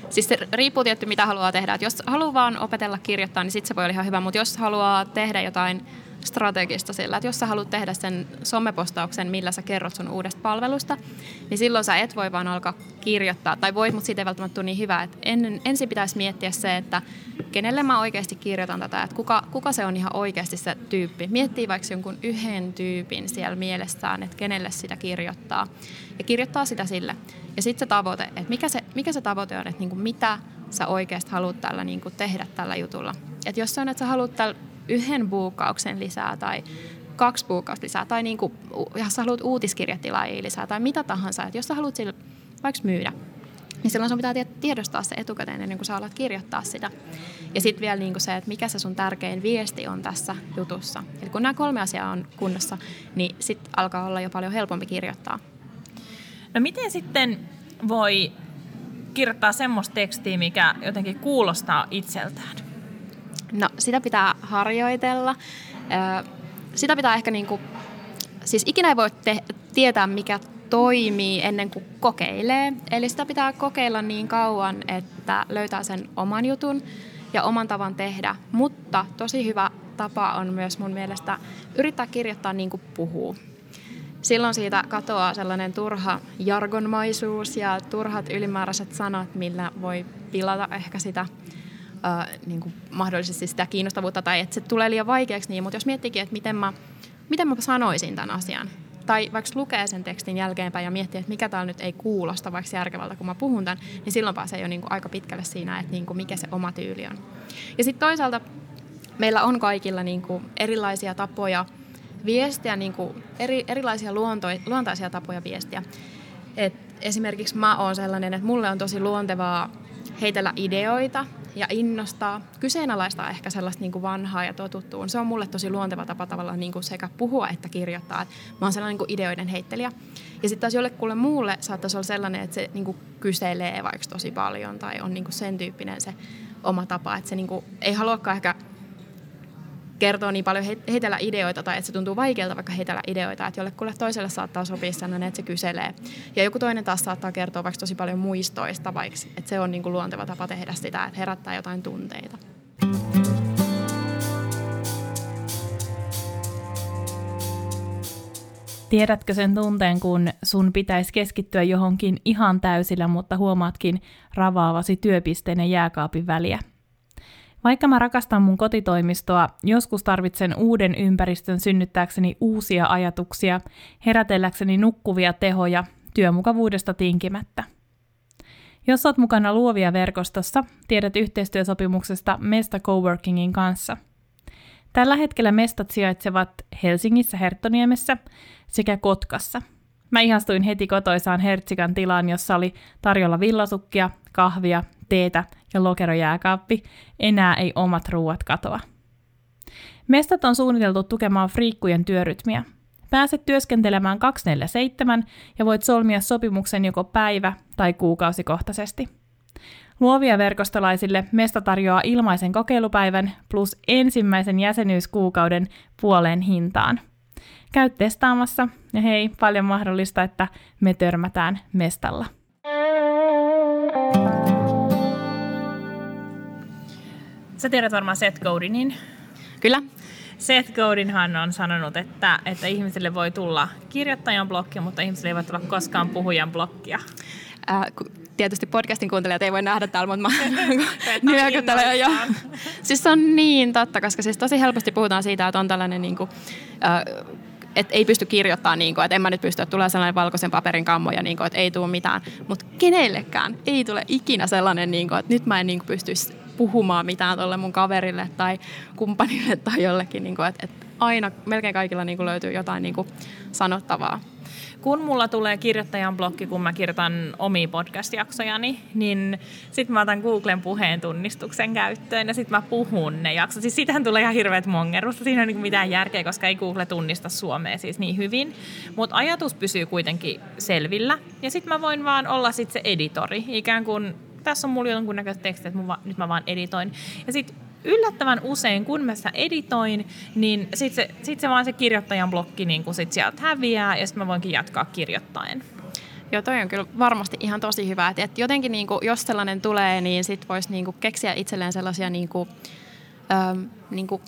siis se riippuu tietty mitä haluaa tehdä. Et jos haluaa vaan opetella kirjoittaa, niin sitten se voi olla ihan hyvä, mutta jos haluaa tehdä jotain strategista sillä, että jos sä haluat tehdä sen somepostauksen, millä sä kerrot sun uudesta palvelusta, niin silloin sä et voi vaan alkaa kirjoittaa, tai voit, mutta siitä ei välttämättä tule niin hyvä. Et ennen, ensin pitäisi miettiä se, että kenelle mä oikeasti kirjoitan tätä, että kuka, kuka se on ihan oikeasti se tyyppi. Miettii vaikka jonkun yhden tyypin siellä mielessään, että kenelle sitä kirjoittaa, ja kirjoittaa sitä sille. Ja sitten se tavoite, että mikä se, mikä se tavoite on, että niinku mitä sä oikeasti haluat tällä niinku tehdä tällä jutulla. Et jos se on, että sä haluat tällä yhden buukkauksen lisää tai kaksi buukkausta lisää tai niin kuin, jos sä haluat uutiskirjatilaajia lisää tai mitä tahansa, että jos sä haluat sillä vaikka myydä, niin silloin sun pitää tie- tiedostaa se etukäteen ennen kuin sä alat kirjoittaa sitä. Ja sitten vielä niin kuin se, että mikä se sun tärkein viesti on tässä jutussa. Eli kun nämä kolme asiaa on kunnossa, niin sitten alkaa olla jo paljon helpompi kirjoittaa. No miten sitten voi kirjoittaa semmoista tekstiä, mikä jotenkin kuulostaa itseltään? No sitä pitää harjoitella. Sitä pitää ehkä niinku, siis ikinä ei voi te- tietää mikä toimii ennen kuin kokeilee. Eli sitä pitää kokeilla niin kauan, että löytää sen oman jutun ja oman tavan tehdä. Mutta tosi hyvä tapa on myös mun mielestä yrittää kirjoittaa niin kuin puhuu. Silloin siitä katoaa sellainen turha jargonmaisuus ja turhat ylimääräiset sanat, millä voi pilata ehkä sitä ö, niin kuin mahdollisesti sitä kiinnostavuutta tai että se tulee liian vaikeaksi. Niin, mutta jos miettikin, että miten mä, miten mä sanoisin tämän asian, tai vaikka lukee sen tekstin jälkeenpäin ja miettii, että mikä täällä nyt ei kuulosta vaikka järkevältä, kun mä puhun tämän, niin silloin pääsee jo niin kuin aika pitkälle siinä, että niin kuin mikä se oma tyyli on. Ja sitten toisaalta meillä on kaikilla niin kuin erilaisia tapoja viestiä, niin kuin eri, erilaisia luonto, luontaisia tapoja viestiä. Et esimerkiksi mä oon sellainen, että mulle on tosi luontevaa heitellä ideoita ja innostaa, kyseenalaistaa ehkä sellaista niin kuin vanhaa ja totuttua. Se on mulle tosi luonteva tapa tavallaan niin kuin sekä puhua että kirjoittaa. Mä oon sellainen niin kuin ideoiden heittelijä. Ja sitten taas jollekulle muulle saattaisi olla sellainen, että se niin kuin kyselee vaikka tosi paljon tai on niin kuin sen tyyppinen se oma tapa, että se niin kuin, ei haluakaan ehkä kertoo niin paljon heitellä ideoita tai että se tuntuu vaikealta vaikka heitellä ideoita, että jollekulle toiselle saattaa sopia sellainen, että se kyselee. Ja joku toinen taas saattaa kertoa vaikka tosi paljon muistoista, vaikka että se on niin kuin luonteva tapa tehdä sitä, että herättää jotain tunteita. Tiedätkö sen tunteen, kun sun pitäisi keskittyä johonkin ihan täysillä, mutta huomaatkin ravaavasi työpisteen ja jääkaapin väliä? Vaikka mä rakastan mun kotitoimistoa, joskus tarvitsen uuden ympäristön synnyttääkseni uusia ajatuksia, herätelläkseni nukkuvia tehoja, työmukavuudesta tinkimättä. Jos oot mukana luovia verkostossa, tiedät yhteistyösopimuksesta Mesta Coworkingin kanssa. Tällä hetkellä mestat sijaitsevat Helsingissä Herttoniemessä sekä Kotkassa. Mä ihastuin heti kotoisaan Hertsikan tilaan, jossa oli tarjolla villasukkia, kahvia, teetä ja lokerojääkaappi. Enää ei omat ruuat katoa. Mestat on suunniteltu tukemaan friikkujen työrytmiä. Pääset työskentelemään 247 ja voit solmia sopimuksen joko päivä- tai kuukausikohtaisesti. Luovia verkostolaisille Mesta tarjoaa ilmaisen kokeilupäivän plus ensimmäisen jäsenyyskuukauden puoleen hintaan. Käy testaamassa ja hei, paljon mahdollista, että me törmätään Mestalla. Sä tiedät varmaan Seth Godinin. Kyllä. Seth Godinhan on sanonut, että, että ihmisille voi tulla kirjoittajan blokkia, mutta ihmisille ei voi tulla koskaan puhujan blokkia. Äh, tietysti podcastin kuuntelijat ei voi nähdä täällä, mutta mä nyökyttelen jo. Siis se on niin totta, koska siis tosi helposti puhutaan siitä, että on tällainen niin kuin, äh, että ei pysty kirjoittamaan, niin kuin, että en mä nyt pysty, että tulee sellainen valkoisen paperin kammo ja niin kuin, että ei tule mitään. Mutta kenellekään ei tule ikinä sellainen, niin kuin, että nyt mä en niin kuin, pystyisi puhumaan mitään tuolle mun kaverille tai kumppanille tai jollekin. Niin kuin, että, että aina, melkein kaikilla niin kuin, löytyy jotain niin kuin, sanottavaa kun mulla tulee kirjoittajan blokki, kun mä kirjoitan omia podcast-jaksojani, niin sitten mä otan Googlen puheen tunnistuksen käyttöön ja sitten mä puhun ne jaksot. Siis siitähän tulee ihan hirveät mongerusta. Siinä ei ole niinku mitään järkeä, koska ei Google tunnista Suomea siis niin hyvin. Mutta ajatus pysyy kuitenkin selvillä. Ja sitten mä voin vaan olla sitten se editori. Ikään kuin tässä on mulla jonkunnäköiset tekstit, että mä, nyt mä vaan editoin. Ja sitten yllättävän usein, kun mä sitä editoin, niin sitten se, sit se vaan se kirjoittajan blokki niin kun sit sieltä häviää ja sitten mä voinkin jatkaa kirjoittaen. Joo, toi on kyllä varmasti ihan tosi hyvä. Et, et jotenkin niinku, jos sellainen tulee, niin sit voisi niinku keksiä itselleen sellaisia niinku, äm, niinku,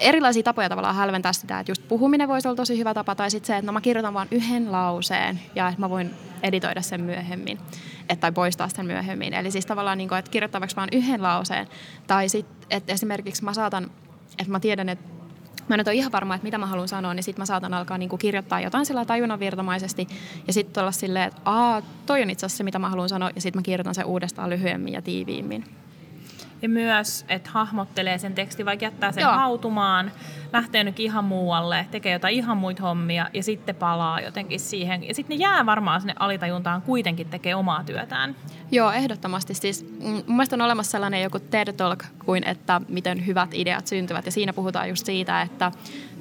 erilaisia tapoja tavallaan hälventää sitä, että just puhuminen voisi olla tosi hyvä tapa, tai sitten se, että no mä kirjoitan vain yhden lauseen ja että mä voin editoida sen myöhemmin, että, tai poistaa sen myöhemmin. Eli siis tavallaan, niin kuin, että kirjoittavaksi vain yhden lauseen, tai sitten, että esimerkiksi mä saatan, että mä tiedän, että mä en ole ihan varma, että mitä mä haluan sanoa, niin sitten mä saatan alkaa niin kuin kirjoittaa jotain sillä tajunnanvirtamaisesti ja sitten olla silleen, että aa, toi on itse asiassa se, mitä mä haluan sanoa, ja sitten mä kirjoitan sen uudestaan lyhyemmin ja tiiviimmin. Ja myös, että hahmottelee sen tekstin, vaikka jättää sen Joo. hautumaan, lähtee nyt ihan muualle, tekee jotain ihan muita hommia ja sitten palaa jotenkin siihen. Ja sitten ne jää varmaan sinne alitajuntaan kuitenkin tekee omaa työtään. Joo, ehdottomasti. Siis, mm, mun mielestä on olemassa sellainen joku TED Talk kuin, että miten hyvät ideat syntyvät. Ja siinä puhutaan just siitä, että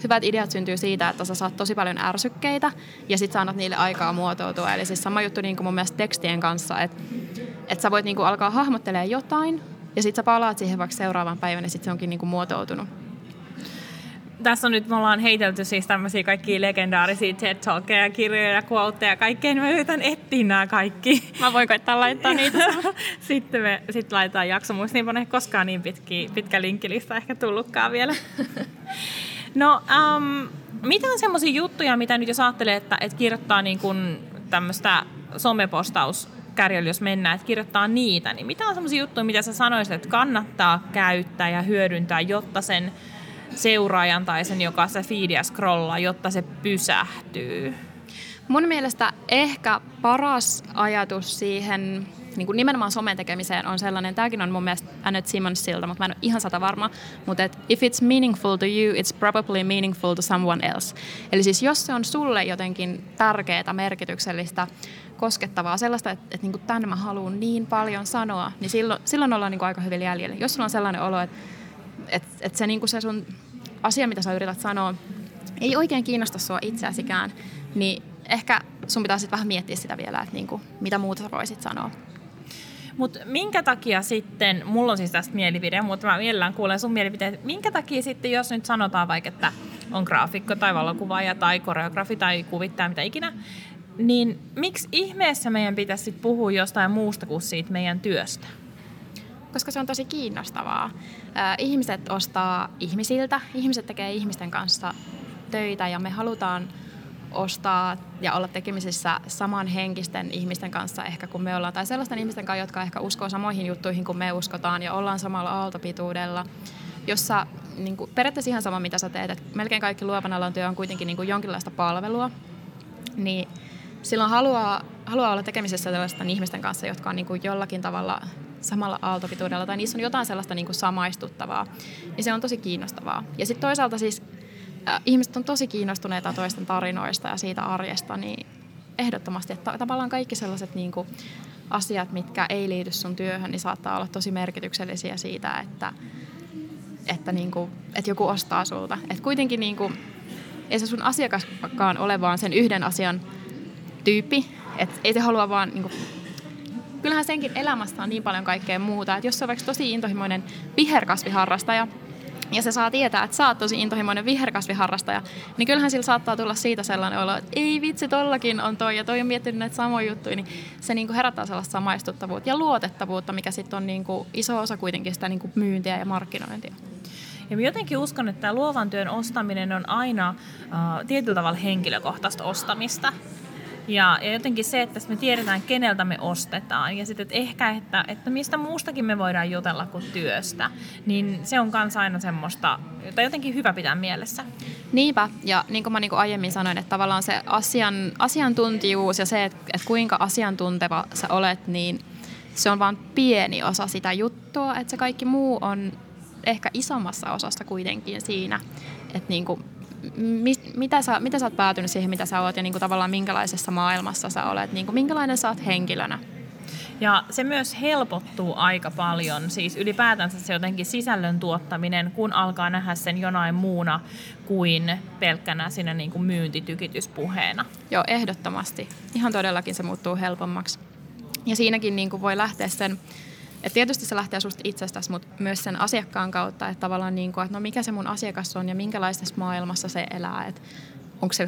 hyvät ideat syntyy siitä, että sä saat tosi paljon ärsykkeitä ja sitten saanut niille aikaa muotoutua. Eli siis sama juttu niin kuin mun mielestä tekstien kanssa, että, että sä voit niin kuin alkaa hahmottelemaan jotain, ja sitten sä palaat siihen vaikka seuraavan päivän ja sitten se onkin niinku muotoutunut. Tässä on nyt, me ollaan heitelty siis tämmöisiä kaikki legendaarisia TED Talkeja, kirjoja ja quoteja ja kaikkea, niin mä yritän etsiä nämä kaikki. Mä voin koittaa laittaa niitä. sitten me sit laitetaan jakso. Muista niin ei koskaan niin pitki, pitkä linkkilista ehkä tullutkaan vielä. no, um, mitä on semmoisia juttuja, mitä nyt jos ajattelee, että, että kirjoittaa niin kuin tämmöistä somepostaus kärjellä, jos mennään, että kirjoittaa niitä, niin mitä on sellaisia juttuja, mitä sä sanoisit, että kannattaa käyttää ja hyödyntää, jotta sen seuraajan tai sen, joka se feedia scrollaa, jotta se pysähtyy? Mun mielestä ehkä paras ajatus siihen niin kuin nimenomaan somen tekemiseen on sellainen, tämäkin on mun mielestä Annette Simonsilta, mutta mä en ole ihan sata varma, mutta et, if it's meaningful to you, it's probably meaningful to someone else. Eli siis jos se on sulle jotenkin tärkeää, merkityksellistä, koskettavaa, sellaista, että, että niin kuin tämän mä haluan niin paljon sanoa, niin silloin, silloin ollaan niin kuin aika hyvin jäljellä. Jos sulla on sellainen olo, että, että, että se, niin kuin se sun asia, mitä sä yrität sanoa, ei oikein kiinnosta sua itseäsikään, niin ehkä sun pitää sitten vähän miettiä sitä vielä, että niin kuin, mitä muuta sä voisit sanoa. Mutta minkä takia sitten, mulla on siis tästä mielipide, mutta mä mielellään kuulen sun mielipiteet, minkä takia sitten, jos nyt sanotaan vaikka, että on graafikko tai valokuvaaja tai koreografi tai kuvittaja, mitä ikinä, niin miksi ihmeessä meidän pitäisi sit puhua jostain muusta kuin siitä meidän työstä? Koska se on tosi kiinnostavaa. Ihmiset ostaa ihmisiltä, ihmiset tekee ihmisten kanssa töitä ja me halutaan ostaa ja olla tekemisissä samanhenkisten ihmisten kanssa ehkä kuin me ollaan, tai sellaisten ihmisten kanssa, jotka ehkä uskoo samoihin juttuihin kuin me uskotaan ja ollaan samalla aaltopituudella, jossa niin kuin, periaatteessa ihan sama mitä sä teet, että melkein kaikki luovan alan työ on kuitenkin niin kuin jonkinlaista palvelua, niin silloin haluaa, haluaa olla tekemisessä sellaisten ihmisten kanssa, jotka on niin kuin jollakin tavalla samalla aaltopituudella tai niissä on jotain sellaista niin kuin samaistuttavaa. Ja se on tosi kiinnostavaa. Ja sitten toisaalta siis äh, ihmiset on tosi kiinnostuneita toisten tarinoista ja siitä arjesta, niin ehdottomasti, että tavallaan kaikki sellaiset niin kuin asiat, mitkä ei liity sun työhön, niin saattaa olla tosi merkityksellisiä siitä, että, että, niin kuin, että joku ostaa sulta. Että kuitenkin niin kuin, ei se sun asiakaskaan ole vaan sen yhden asian tyyppi, että ei se halua vaan niin kuin, kyllähän senkin elämästä on niin paljon kaikkea muuta, että jos se on vaikka tosi intohimoinen viherkasviharrastaja, ja se saa tietää, että sä oot tosi intohimoinen viherkasviharrastaja, niin kyllähän sillä saattaa tulla siitä sellainen olo, että ei vitsi, tollakin on toi ja toi on miettinyt näitä samoja juttuja, niin se niin kuin herättää sellaista samaistuttavuutta ja luotettavuutta, mikä sitten on niin kuin iso osa kuitenkin sitä niin kuin myyntiä ja markkinointia. Ja mä jotenkin uskon, että tämä luovan työn ostaminen on aina uh, tietyllä tavalla henkilökohtaista ostamista. Ja, ja jotenkin se, että me tiedetään, keneltä me ostetaan. Ja sitten että ehkä, että, että mistä muustakin me voidaan jutella kuin työstä, niin se on myös aina semmoista, jota jotenkin hyvä pitää mielessä. Niinpä, ja niin kuin mä niin kuin aiemmin sanoin, että tavallaan se asian, asiantuntijuus ja se, että, että kuinka asiantunteva sä olet, niin se on vain pieni osa sitä juttua, että se kaikki muu on ehkä isommassa osassa kuitenkin siinä, että niin kuin mit, mitä, sä, mitä sä oot päätynyt siihen, mitä sä oot ja niin kuin tavallaan minkälaisessa maailmassa sä olet, niin kuin minkälainen sä oot henkilönä. Ja se myös helpottuu aika paljon, siis ylipäätänsä se jotenkin sisällön tuottaminen, kun alkaa nähdä sen jonain muuna kuin pelkkänä siinä niin kuin myyntitykityspuheena. Joo, ehdottomasti. Ihan todellakin se muuttuu helpommaksi. Ja siinäkin niin kuin voi lähteä sen et tietysti se lähtee susta itsestäsi, mutta myös sen asiakkaan kautta, että tavallaan niin kuin, että no mikä se mun asiakas on ja minkälaisessa maailmassa se elää. Että onko se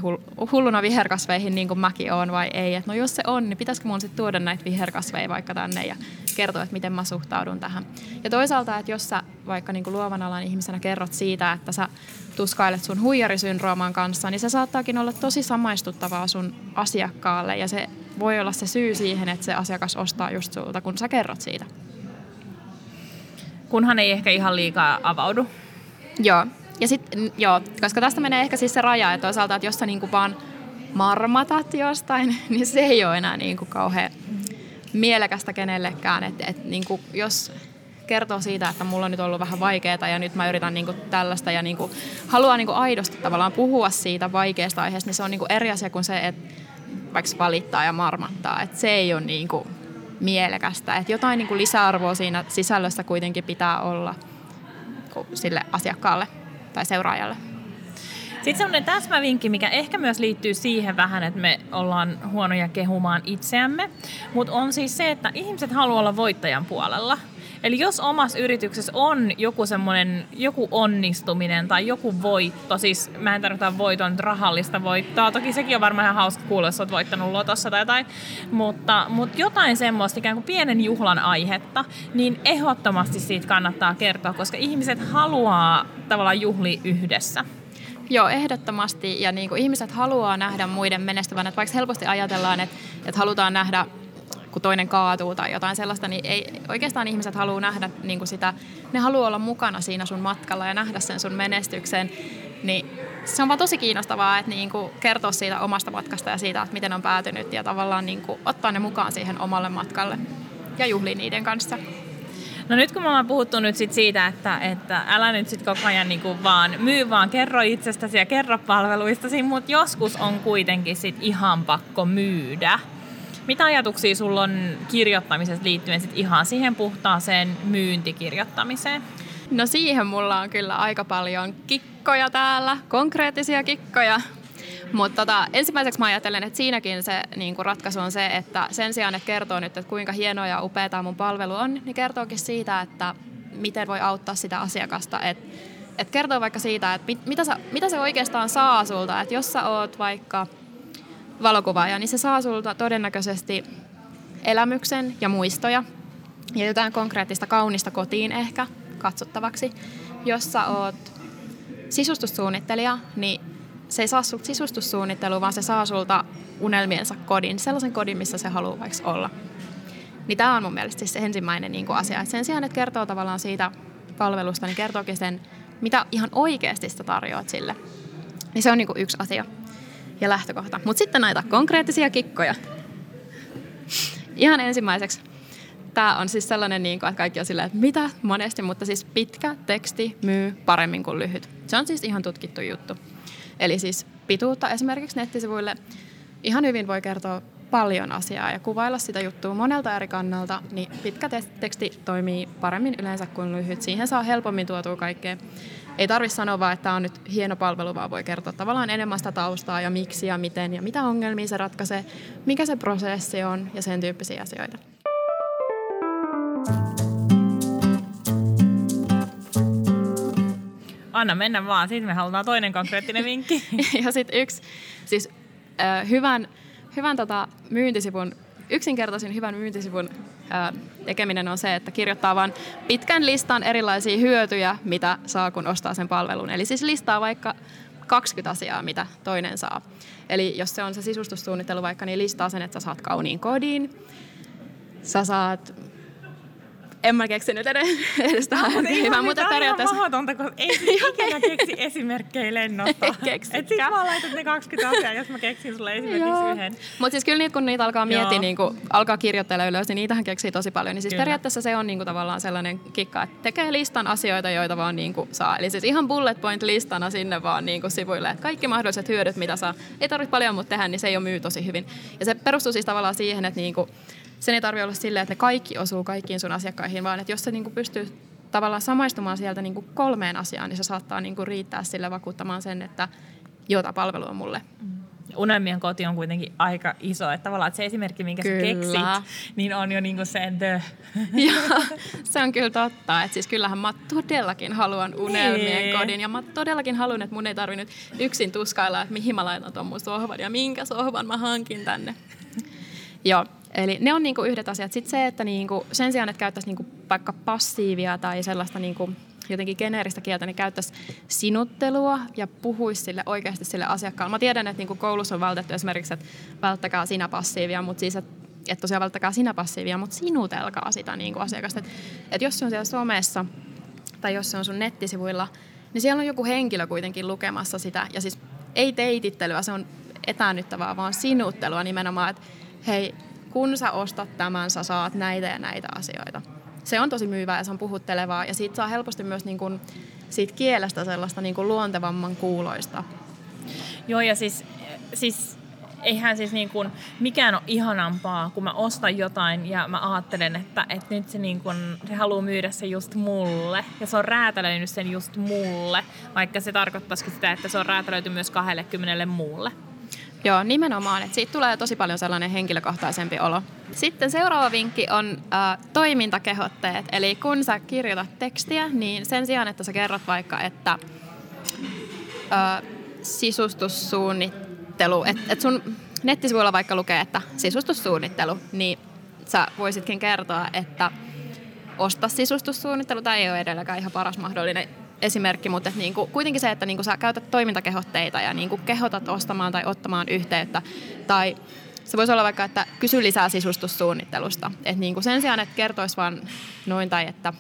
hulluna viherkasveihin niin kuin mäkin on vai ei. Että no jos se on, niin pitäisikö mun sitten tuoda näitä viherkasveja vaikka tänne ja kertoa, että miten mä suhtaudun tähän. Ja toisaalta, että jos sä vaikka niin kuin luovan alan ihmisenä kerrot siitä, että sä tuskailet sun huijarisyndrooman kanssa, niin se saattaakin olla tosi samaistuttavaa sun asiakkaalle ja se voi olla se syy siihen, että se asiakas ostaa just sulta, kun sä kerrot siitä kunhan ei ehkä ihan liikaa avaudu. Joo, ja sitten, joo, koska tästä menee ehkä siis se raja, että toisaalta, että jos sä niinku vaan marmatat jostain, niin se ei ole enää niinku kauhean mielekästä kenellekään. Että et, niinku, jos kertoo siitä, että mulla on nyt ollut vähän vaikeaa ja nyt mä yritän niinku tällaista ja niinku, haluaa niinku aidosti tavallaan puhua siitä vaikeasta aiheesta, niin se on niinku eri asia kuin se, että vaikka valittaa ja marmattaa. Että se ei ole niinku, mielekästä. Että jotain niin kuin lisäarvoa siinä sisällössä kuitenkin pitää olla sille asiakkaalle tai seuraajalle. Sitten semmoinen täsmävinkki, mikä ehkä myös liittyy siihen vähän, että me ollaan huonoja kehumaan itseämme, mutta on siis se, että ihmiset haluaa olla voittajan puolella. Eli jos omassa yrityksessä on joku semmoinen, joku onnistuminen tai joku voitto, siis mä en tarkoita voiton rahallista voittoa, toki sekin on varmaan ihan hauska kuulla, jos olet voittanut lotossa tai jotain, mutta, mutta jotain semmoista ikään kuin pienen juhlan aihetta, niin ehdottomasti siitä kannattaa kertoa, koska ihmiset haluaa tavallaan juhli yhdessä. Joo, ehdottomasti. Ja niin kuin ihmiset haluaa nähdä muiden menestyvän. Että vaikka helposti ajatellaan, että, että halutaan nähdä kun toinen kaatuu tai jotain sellaista, niin ei, oikeastaan ihmiset haluaa nähdä niin kuin sitä, ne haluaa olla mukana siinä sun matkalla ja nähdä sen sun menestyksen, niin se on vaan tosi kiinnostavaa, että niin kuin kertoa siitä omasta matkasta ja siitä, että miten on päätynyt ja tavallaan niin kuin ottaa ne mukaan siihen omalle matkalle ja juhli niiden kanssa. No nyt kun me ollaan puhuttu nyt sit siitä, että, että älä nyt sit koko ajan niinku vaan myy, vaan kerro itsestäsi ja kerro palveluistasi, mutta joskus on kuitenkin sit ihan pakko myydä. Mitä ajatuksia sulla on kirjoittamisesta liittyen sit ihan siihen puhtaaseen myyntikirjoittamiseen? No siihen mulla on kyllä aika paljon kikkoja täällä, konkreettisia kikkoja. Mutta tota, ensimmäiseksi mä ajattelen, että siinäkin se niin ratkaisu on se, että sen sijaan, että kertoo nyt, että kuinka hienoa ja upeaa mun palvelu on, niin kertookin siitä, että miten voi auttaa sitä asiakasta. Että et kertoo vaikka siitä, että mit, mitä, sä, mitä se oikeastaan saa sulta. Että jos sä oot vaikka valokuvaaja, niin se saa sulta todennäköisesti elämyksen ja muistoja ja jotain konkreettista kaunista kotiin ehkä katsottavaksi. Jos sä oot sisustussuunnittelija, niin se ei saa sulta sisustussuunnittelua, vaan se saa sulta unelmiensa kodin, sellaisen kodin, missä se haluaa vaikka olla. Niin tämä on mun mielestä siis se ensimmäinen niin asia. Et sen sijaan, että kertoo tavallaan siitä palvelusta, niin kertookin sen, mitä ihan oikeasti sitä tarjoat sille. Niin se on niin yksi asia ja lähtökohta. Mutta sitten näitä konkreettisia kikkoja. Ihan ensimmäiseksi. Tämä on siis sellainen, niin kuin, että kaikki on silleen, että mitä monesti, mutta siis pitkä teksti myy paremmin kuin lyhyt. Se on siis ihan tutkittu juttu. Eli siis pituutta esimerkiksi nettisivuille ihan hyvin voi kertoa paljon asiaa ja kuvailla sitä juttua monelta eri kannalta, niin pitkä teksti toimii paremmin yleensä kuin lyhyt. Siihen saa helpommin tuotua kaikkea. Ei tarvitse sanoa vaan, että tämä on nyt hieno palvelu, vaan voi kertoa tavallaan enemmän sitä taustaa ja miksi ja miten ja mitä ongelmia se ratkaisee, mikä se prosessi on ja sen tyyppisiä asioita. Anna mennä vaan, sitten me halutaan toinen konkreettinen vinkki. ja sitten yksi, siis äh, hyvän, hyvän tota, myyntisivun, yksinkertaisin hyvän myyntisivun äh, tekeminen on se, että kirjoittaa vain pitkän listan erilaisia hyötyjä, mitä saa, kun ostaa sen palvelun. Eli siis listaa vaikka 20 asiaa, mitä toinen saa. Eli jos se on se sisustussuunnittelu vaikka, niin listaa sen, että sä saat kauniin kodin, sä saat en mä keksinyt edes, edes tähän no, hyvää, mutta periaatteessa... Tämä on kun ei ikinä keksi esimerkkejä lennosta. Ei. Et sit vaan laitat ne 20 asiaa, jos mä keksin sulle esimerkiksi yhden. Mutta siis kyllä niitä, kun niitä alkaa miettiä, niin kun alkaa kirjoitella ylös, niin niitähän keksii tosi paljon. Niin siis kyllä. periaatteessa se on niin kuin tavallaan sellainen kikka, että tekee listan asioita, joita vaan niin kuin saa. Eli siis ihan bullet point listana sinne vaan niin kuin sivuille, että kaikki mahdolliset hyödyt, mitä saa. Ei tarvitse paljon mutta tehdä, niin se jo myy tosi hyvin. Ja se perustuu siis tavallaan siihen, että niin kuin sen ei tarvitse olla silleen, että ne kaikki osuu kaikkiin sun asiakkaihin, vaan että jos se niin pystyy tavallaan samaistumaan sieltä niin kolmeen asiaan, niin se saattaa niin riittää sille vakuuttamaan sen, että jota palvelu on mulle. Mm. Unelmien koti on kuitenkin aika iso, että tavallaan että se esimerkki, minkä kyllä. sä keksit, niin on jo niinku se the. ja, se on kyllä totta, että siis kyllähän mä todellakin haluan unelmien niin. kodin ja mä todellakin haluan, että mun ei tarvi nyt yksin tuskailla, että mihin mä laitan ton mun sohvan ja minkä sohvan mä hankin tänne. Joo, Eli ne on niinku yhdet asiat. Sitten se, että niinku, sen sijaan, että käyttäisi niinku vaikka passiivia tai sellaista niinku, jotenkin geneeristä kieltä, niin käyttäisi sinuttelua ja puhuisi sille oikeasti sille asiakkaalle. Mä tiedän, että niinku koulussa on vältetty esimerkiksi, että välttäkää sinä passiivia, mutta siis, että että tosiaan välttäkää sinä passiivia, mutta sinutelkaa sitä niin kuin asiakasta. Että et jos se on siellä somessa tai jos se on sun nettisivuilla, niin siellä on joku henkilö kuitenkin lukemassa sitä. Ja siis ei teitittelyä, se on etäännyttävää, vaan sinuttelua nimenomaan, että hei, kun sä ostat tämän, sä saat näitä ja näitä asioita. Se on tosi myyvää ja se on puhuttelevaa ja siitä saa helposti myös niin kuin siitä kielestä sellaista niin kuin luontevamman kuuloista. Joo ja siis, siis eihän siis niin kuin, mikään ole ihanampaa, kun mä ostan jotain ja mä ajattelen, että, että nyt se, niin kuin, se haluaa myydä se just mulle. Ja se on räätälöinyt sen just mulle, vaikka se tarkoittaisikin sitä, että se on räätälöity myös 20 muulle. Joo, nimenomaan. Että siitä tulee tosi paljon sellainen henkilökohtaisempi olo. Sitten seuraava vinkki on äh, toimintakehotteet. Eli kun sä kirjoitat tekstiä, niin sen sijaan, että sä kerrot vaikka, että äh, sisustussuunnittelu, että et sun nettisivuilla vaikka lukee, että sisustussuunnittelu, niin sä voisitkin kertoa, että osta sisustussuunnittelu. Tämä ei ole edelläkään ihan paras mahdollinen esimerkki, mutta niin kuin, kuitenkin se, että niin kuin sä käytät toimintakehotteita ja niin kuin kehotat ostamaan tai ottamaan yhteyttä. Tai se voisi olla vaikka, että kysy lisää sisustussuunnittelusta. Että niin kuin sen sijaan, että kertoisi vaan noin tai että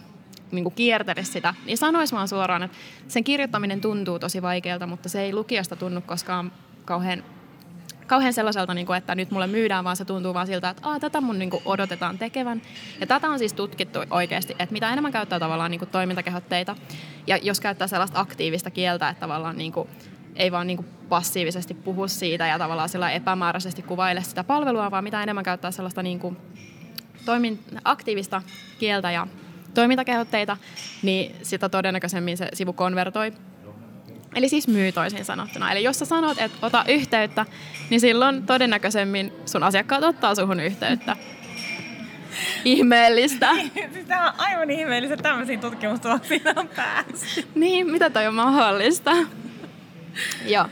niin kuin kiertelisi sitä, niin sanoisi vaan suoraan, että sen kirjoittaminen tuntuu tosi vaikealta, mutta se ei lukijasta tunnu koskaan kauhean kauhean sellaiselta, niin kuin, että nyt mulle myydään, vaan se tuntuu vaan siltä, että tätä mun niin kuin, odotetaan tekevän. Ja tätä on siis tutkittu oikeasti, että mitä enemmän käyttää tavallaan niin kuin, toimintakehotteita, ja jos käyttää sellaista aktiivista kieltä, että tavallaan niin kuin, ei vaan niin kuin passiivisesti puhu siitä ja tavallaan sillä epämääräisesti kuvaile sitä palvelua, vaan mitä enemmän käyttää sellaista niin kuin toimin, aktiivista kieltä ja toimintakehotteita, niin sitä todennäköisemmin se sivu konvertoi Eli siis myy toisin sanottuna. Eli jos sä sanot, että ota yhteyttä, niin silloin todennäköisemmin sun asiakkaat ottaa suhun yhteyttä. Ihmeellistä. siis tämä on aivan ihmeellistä, että tämmöisiin tutkimustuloksiin on päässyt. niin, mitä toi on mahdollista? Joo.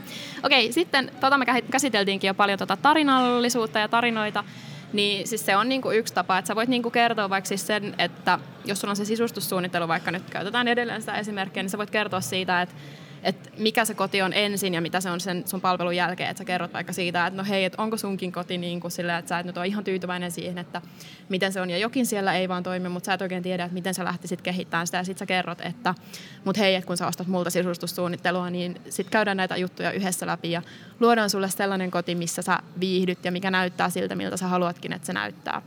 Okei, sitten tota me käsiteltiinkin jo paljon tota tarinallisuutta ja tarinoita. Niin siis se on niinku yksi tapa, että sä voit niinku kertoa vaikka siis sen, että jos sulla on se sisustussuunnittelu, vaikka nyt käytetään edelleen sitä esimerkkiä, niin sä voit kertoa siitä, että että mikä se koti on ensin ja mitä se on sen sun palvelun jälkeen, että sä kerrot vaikka siitä, että no hei, että onko sunkin koti niin kuin sillä, että sä et nyt ole ihan tyytyväinen siihen, että miten se on ja jokin siellä ei vaan toimi, mutta sä et oikein tiedä, että miten sä lähtisit kehittämään sitä ja sit sä kerrot, että mut hei, että kun sä ostat multa sisustussuunnittelua, niin sit käydään näitä juttuja yhdessä läpi ja luodaan sulle sellainen koti, missä sä viihdyt ja mikä näyttää siltä, miltä sä haluatkin, että se näyttää.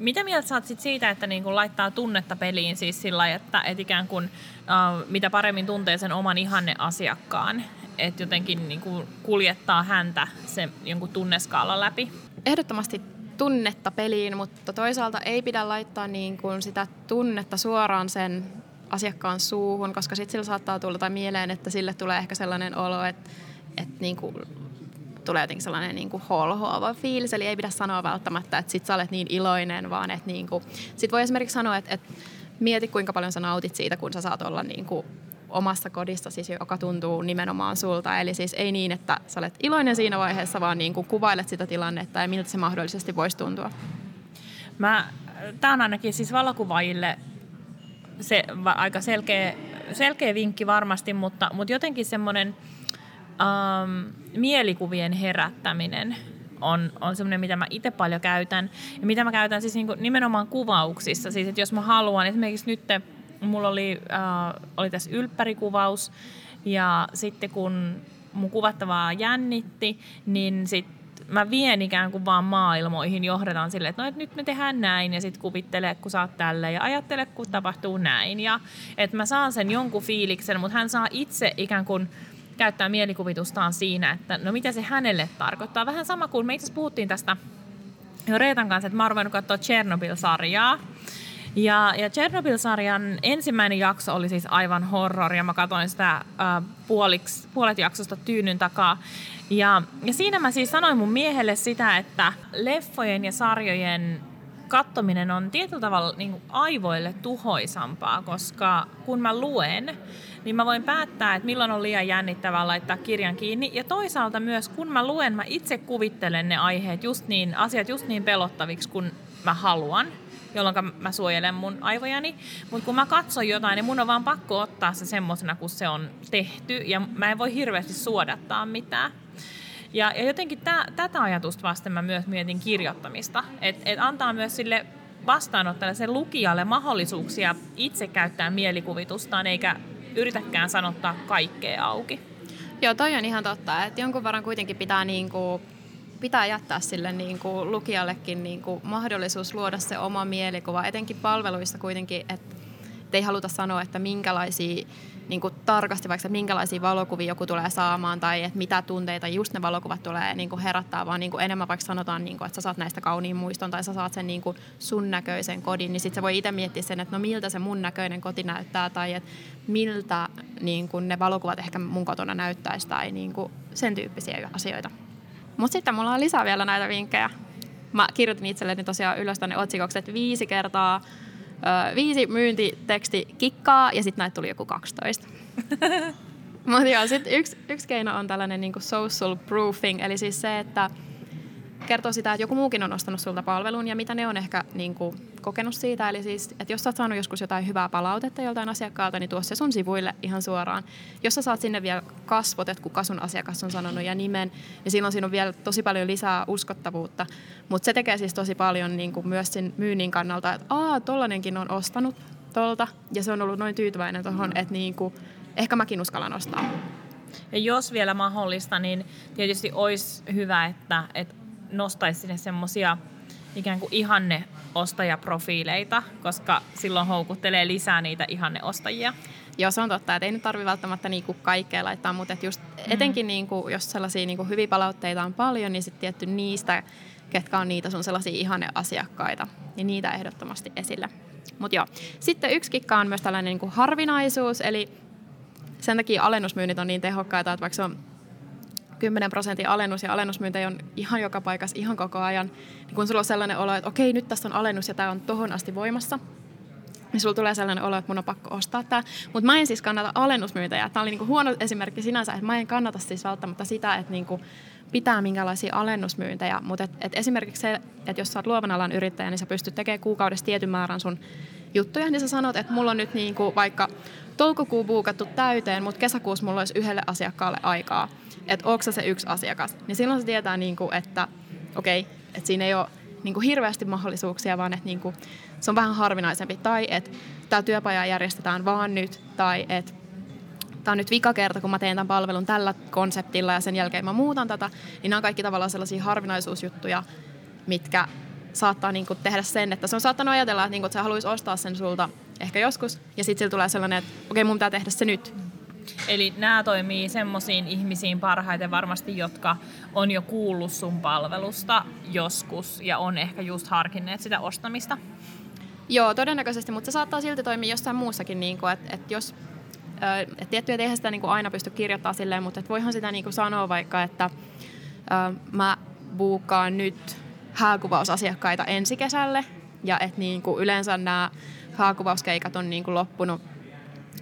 Mitä mieltä saat sit siitä, että niin laittaa tunnetta peliin siis sillä että et ikään kuin uh, mitä paremmin tuntee sen oman ihanne asiakkaan, et jotenkin niin kuin kuljettaa häntä sen jonkun tunneskaalan läpi? Ehdottomasti tunnetta peliin, mutta toisaalta ei pidä laittaa niin kuin sitä tunnetta suoraan sen asiakkaan suuhun, koska sitten sillä saattaa tulla tai mieleen, että sille tulee ehkä sellainen olo, että, että niin kuin tulee jotenkin sellainen niin kuin holhoava fiilis, eli ei pidä sanoa välttämättä, että sit sä olet niin iloinen, vaan että niin kuin, sit voi esimerkiksi sanoa, että, että mieti kuinka paljon sä nautit siitä, kun sä saat olla niin kuin omassa kodissa, siis joka tuntuu nimenomaan sulta. Eli siis ei niin, että sä olet iloinen siinä vaiheessa, vaan niin kuin kuvailet sitä tilannetta ja miltä se mahdollisesti voisi tuntua. Mä, tämä on ainakin siis valokuvaajille se aika selkeä, selkeä vinkki varmasti, mutta, mutta jotenkin semmoinen ähm, mielikuvien herättäminen on, on semmoinen, mitä mä itse paljon käytän. Ja mitä mä käytän siis niinku nimenomaan kuvauksissa. Siis, että jos mä haluan, esimerkiksi nyt mulla oli, äh, oli tässä ylppärikuvaus, ja sitten kun mun kuvattavaa jännitti, niin sitten mä vien ikään kuin vaan maailmoihin, johdetaan sille, että no, että nyt me tehdään näin ja sitten kuvittele, kun oot tälle ja ajattele, kun tapahtuu näin. Ja että mä saan sen jonkun fiiliksen, mutta hän saa itse ikään kuin käyttää mielikuvitustaan siinä, että no mitä se hänelle tarkoittaa. Vähän sama kuin me itse puhuttiin tästä jo Reetan kanssa, että mä oon katsoa Chernobyl-sarjaa. Ja, ja Chernobyl-sarjan ensimmäinen jakso oli siis aivan horror ja mä katsoin sitä äh, puoliksi, puolet jaksosta tyynyn takaa. Ja, ja siinä mä siis sanoin mun miehelle sitä, että leffojen ja sarjojen kattominen on tietyllä tavalla niin aivoille tuhoisampaa, koska kun mä luen, niin mä voin päättää, että milloin on liian jännittävää laittaa kirjan kiinni. Ja toisaalta myös, kun mä luen, mä itse kuvittelen ne aiheet just niin, asiat just niin pelottaviksi, kun mä haluan jolloin mä suojelen mun aivojani. Mutta kun mä katson jotain, niin mun on vaan pakko ottaa se semmoisena, kun se on tehty. Ja mä en voi hirveästi suodattaa mitään. Ja, ja jotenkin tä, tätä ajatusta vasten mä myös mietin kirjoittamista. Että et antaa myös sille vastaanottajalle, sen lukijalle mahdollisuuksia itse käyttää mielikuvitustaan, eikä yritäkään sanottaa kaikkea auki. Joo, toi on ihan totta, että jonkun verran kuitenkin pitää niin kuin pitää jättää sille niin kuin lukijallekin niin kuin mahdollisuus luoda se oma mielikuva, etenkin palveluissa kuitenkin, että ei haluta sanoa, että minkälaisia niin kuin tarkasti vaikka, että minkälaisia valokuvia joku tulee saamaan tai että mitä tunteita just ne valokuvat tulee niin kuin herättää, vaan niin kuin enemmän vaikka sanotaan, niin kuin, että sä saat näistä kauniin muiston tai sä saat sen niin kuin sun näköisen kodin, niin sitten se voi itse miettiä sen, että no miltä se mun näköinen koti näyttää tai että miltä niin kuin ne valokuvat ehkä mun kotona näyttäisi tai niin kuin sen tyyppisiä asioita. Mutta sitten mulla on lisää vielä näitä vinkkejä. Mä kirjoitin itselleni tosiaan ylös tänne otsikoksi, että viisi kertaa ö, viisi myyntiteksti kikkaa ja sitten näitä tuli joku 12. Mutta joo, sitten yksi, yksi keino on tällainen niin social proofing, eli siis se, että kertoo sitä, että joku muukin on ostanut sulta palvelun ja mitä ne on ehkä niin kuin, kokenut siitä. Eli siis, että jos sä oot saanut joskus jotain hyvää palautetta joltain asiakkaalta, niin tuo se sun sivuille ihan suoraan. Jos sä saat sinne vielä kasvot, että kuka sun asiakas on sanonut ja nimen, niin silloin siinä on vielä tosi paljon lisää uskottavuutta. Mutta se tekee siis tosi paljon niin kuin myös sen myynnin kannalta, että aa, tollanenkin on ostanut tolta ja se on ollut noin tyytyväinen tuohon, että niin kuin, ehkä mäkin uskallan ostaa. Ja jos vielä mahdollista, niin tietysti olisi hyvä, että, että nostaisi sinne semmoisia ikään kuin ihanne ostajaprofiileita, koska silloin houkuttelee lisää niitä ihanneostajia. Joo, se on totta, että ei nyt tarvitse välttämättä niinku kaikkea laittaa, mutta et just mm. etenkin niinku, jos sellaisia niinku hyviä palautteita on paljon, niin sitten tietty niistä, ketkä on niitä sun sellaisia ihanneasiakkaita, niin niitä ehdottomasti esille. Mutta joo, sitten yksi kikka on myös tällainen niinku harvinaisuus, eli sen takia alennusmyynnit on niin tehokkaita, että vaikka se on 10 prosentin alennus ja alennusmyyntejä on ihan joka paikassa ihan koko ajan, niin kun sulla on sellainen olo, että okei, nyt tässä on alennus ja tämä on tohon asti voimassa, niin sulla tulee sellainen olo, että mun on pakko ostaa tämä. Mutta mä en siis kannata alennusmyyntejä. Tämä oli niinku huono esimerkki sinänsä, että mä en kannata siis välttämättä sitä, että niinku pitää minkälaisia alennusmyyntejä. Mutta et, et esimerkiksi se, että jos sä oot luovan alan yrittäjä, niin sä pystyt tekemään kuukaudessa tietyn määrän sun juttuja, niin sä sanot, että mulla on nyt niinku vaikka toukokuu buukattu täyteen, mutta kesäkuussa mulla olisi yhdelle asiakkaalle aikaa että onko se yksi asiakas. Niin silloin se tietää, niin kuin, että okei, okay, että siinä ei ole niin kuin hirveästi mahdollisuuksia, vaan että niin kuin, se on vähän harvinaisempi. Tai että tämä työpaja järjestetään vaan nyt, tai että tämä on nyt vika kerta, kun mä teen tämän palvelun tällä konseptilla ja sen jälkeen mä muutan tätä, niin nämä on kaikki tavallaan sellaisia harvinaisuusjuttuja, mitkä saattaa niin kuin tehdä sen, että se on saattanut ajatella, että, niin kuin, että se haluaisi ostaa sen sulta ehkä joskus, ja sitten sillä tulee sellainen, että okei, okay, mun pitää tehdä se nyt. Eli nämä toimii semmoisiin ihmisiin parhaiten varmasti, jotka on jo kuullut sun palvelusta joskus ja on ehkä just harkinneet sitä ostamista. Joo, todennäköisesti, mutta se saattaa silti toimia jossain muussakin, niin kuin, että, että jos et tiettyjä eihän sitä niin kuin aina pysty kirjoittamaan silleen, mutta et voihan sitä niin kuin sanoa vaikka, että ö, mä buukkaan nyt hääkuvausasiakkaita ensi kesälle ja että niin kuin yleensä nämä haakuvauskeikat on niin kuin loppunut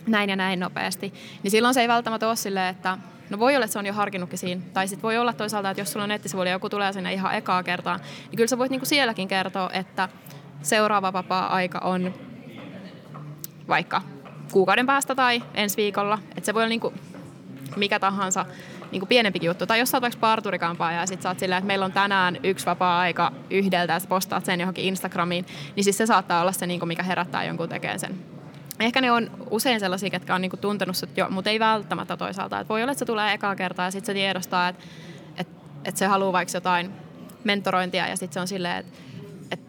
näin ja näin nopeasti, niin silloin se ei välttämättä ole silleen, että No voi olla, että se on jo harkinnutkin siinä. Tai sitten voi olla toisaalta, että jos sulla on nettisivuilla joku tulee sinne ihan ekaa kertaa, niin kyllä sä voit niinku sielläkin kertoa, että seuraava vapaa-aika on vaikka kuukauden päästä tai ensi viikolla. Että se voi olla niinku mikä tahansa niin kuin pienempikin juttu. Tai jos sä oot vaikka parturikampaa ja sit sä oot silleen, että meillä on tänään yksi vapaa-aika yhdeltä ja sä postaat sen johonkin Instagramiin, niin siis se saattaa olla se, niin kuin mikä herättää jonkun tekemään sen. Ehkä ne on usein sellaisia, ketkä on niinku tuntenut sut jo, mutta ei välttämättä toisaalta. Et voi olla, että se tulee ekaa kertaa ja sitten se tiedostaa, että et, et se haluaa vaikka jotain mentorointia ja sitten se on silleen, että et,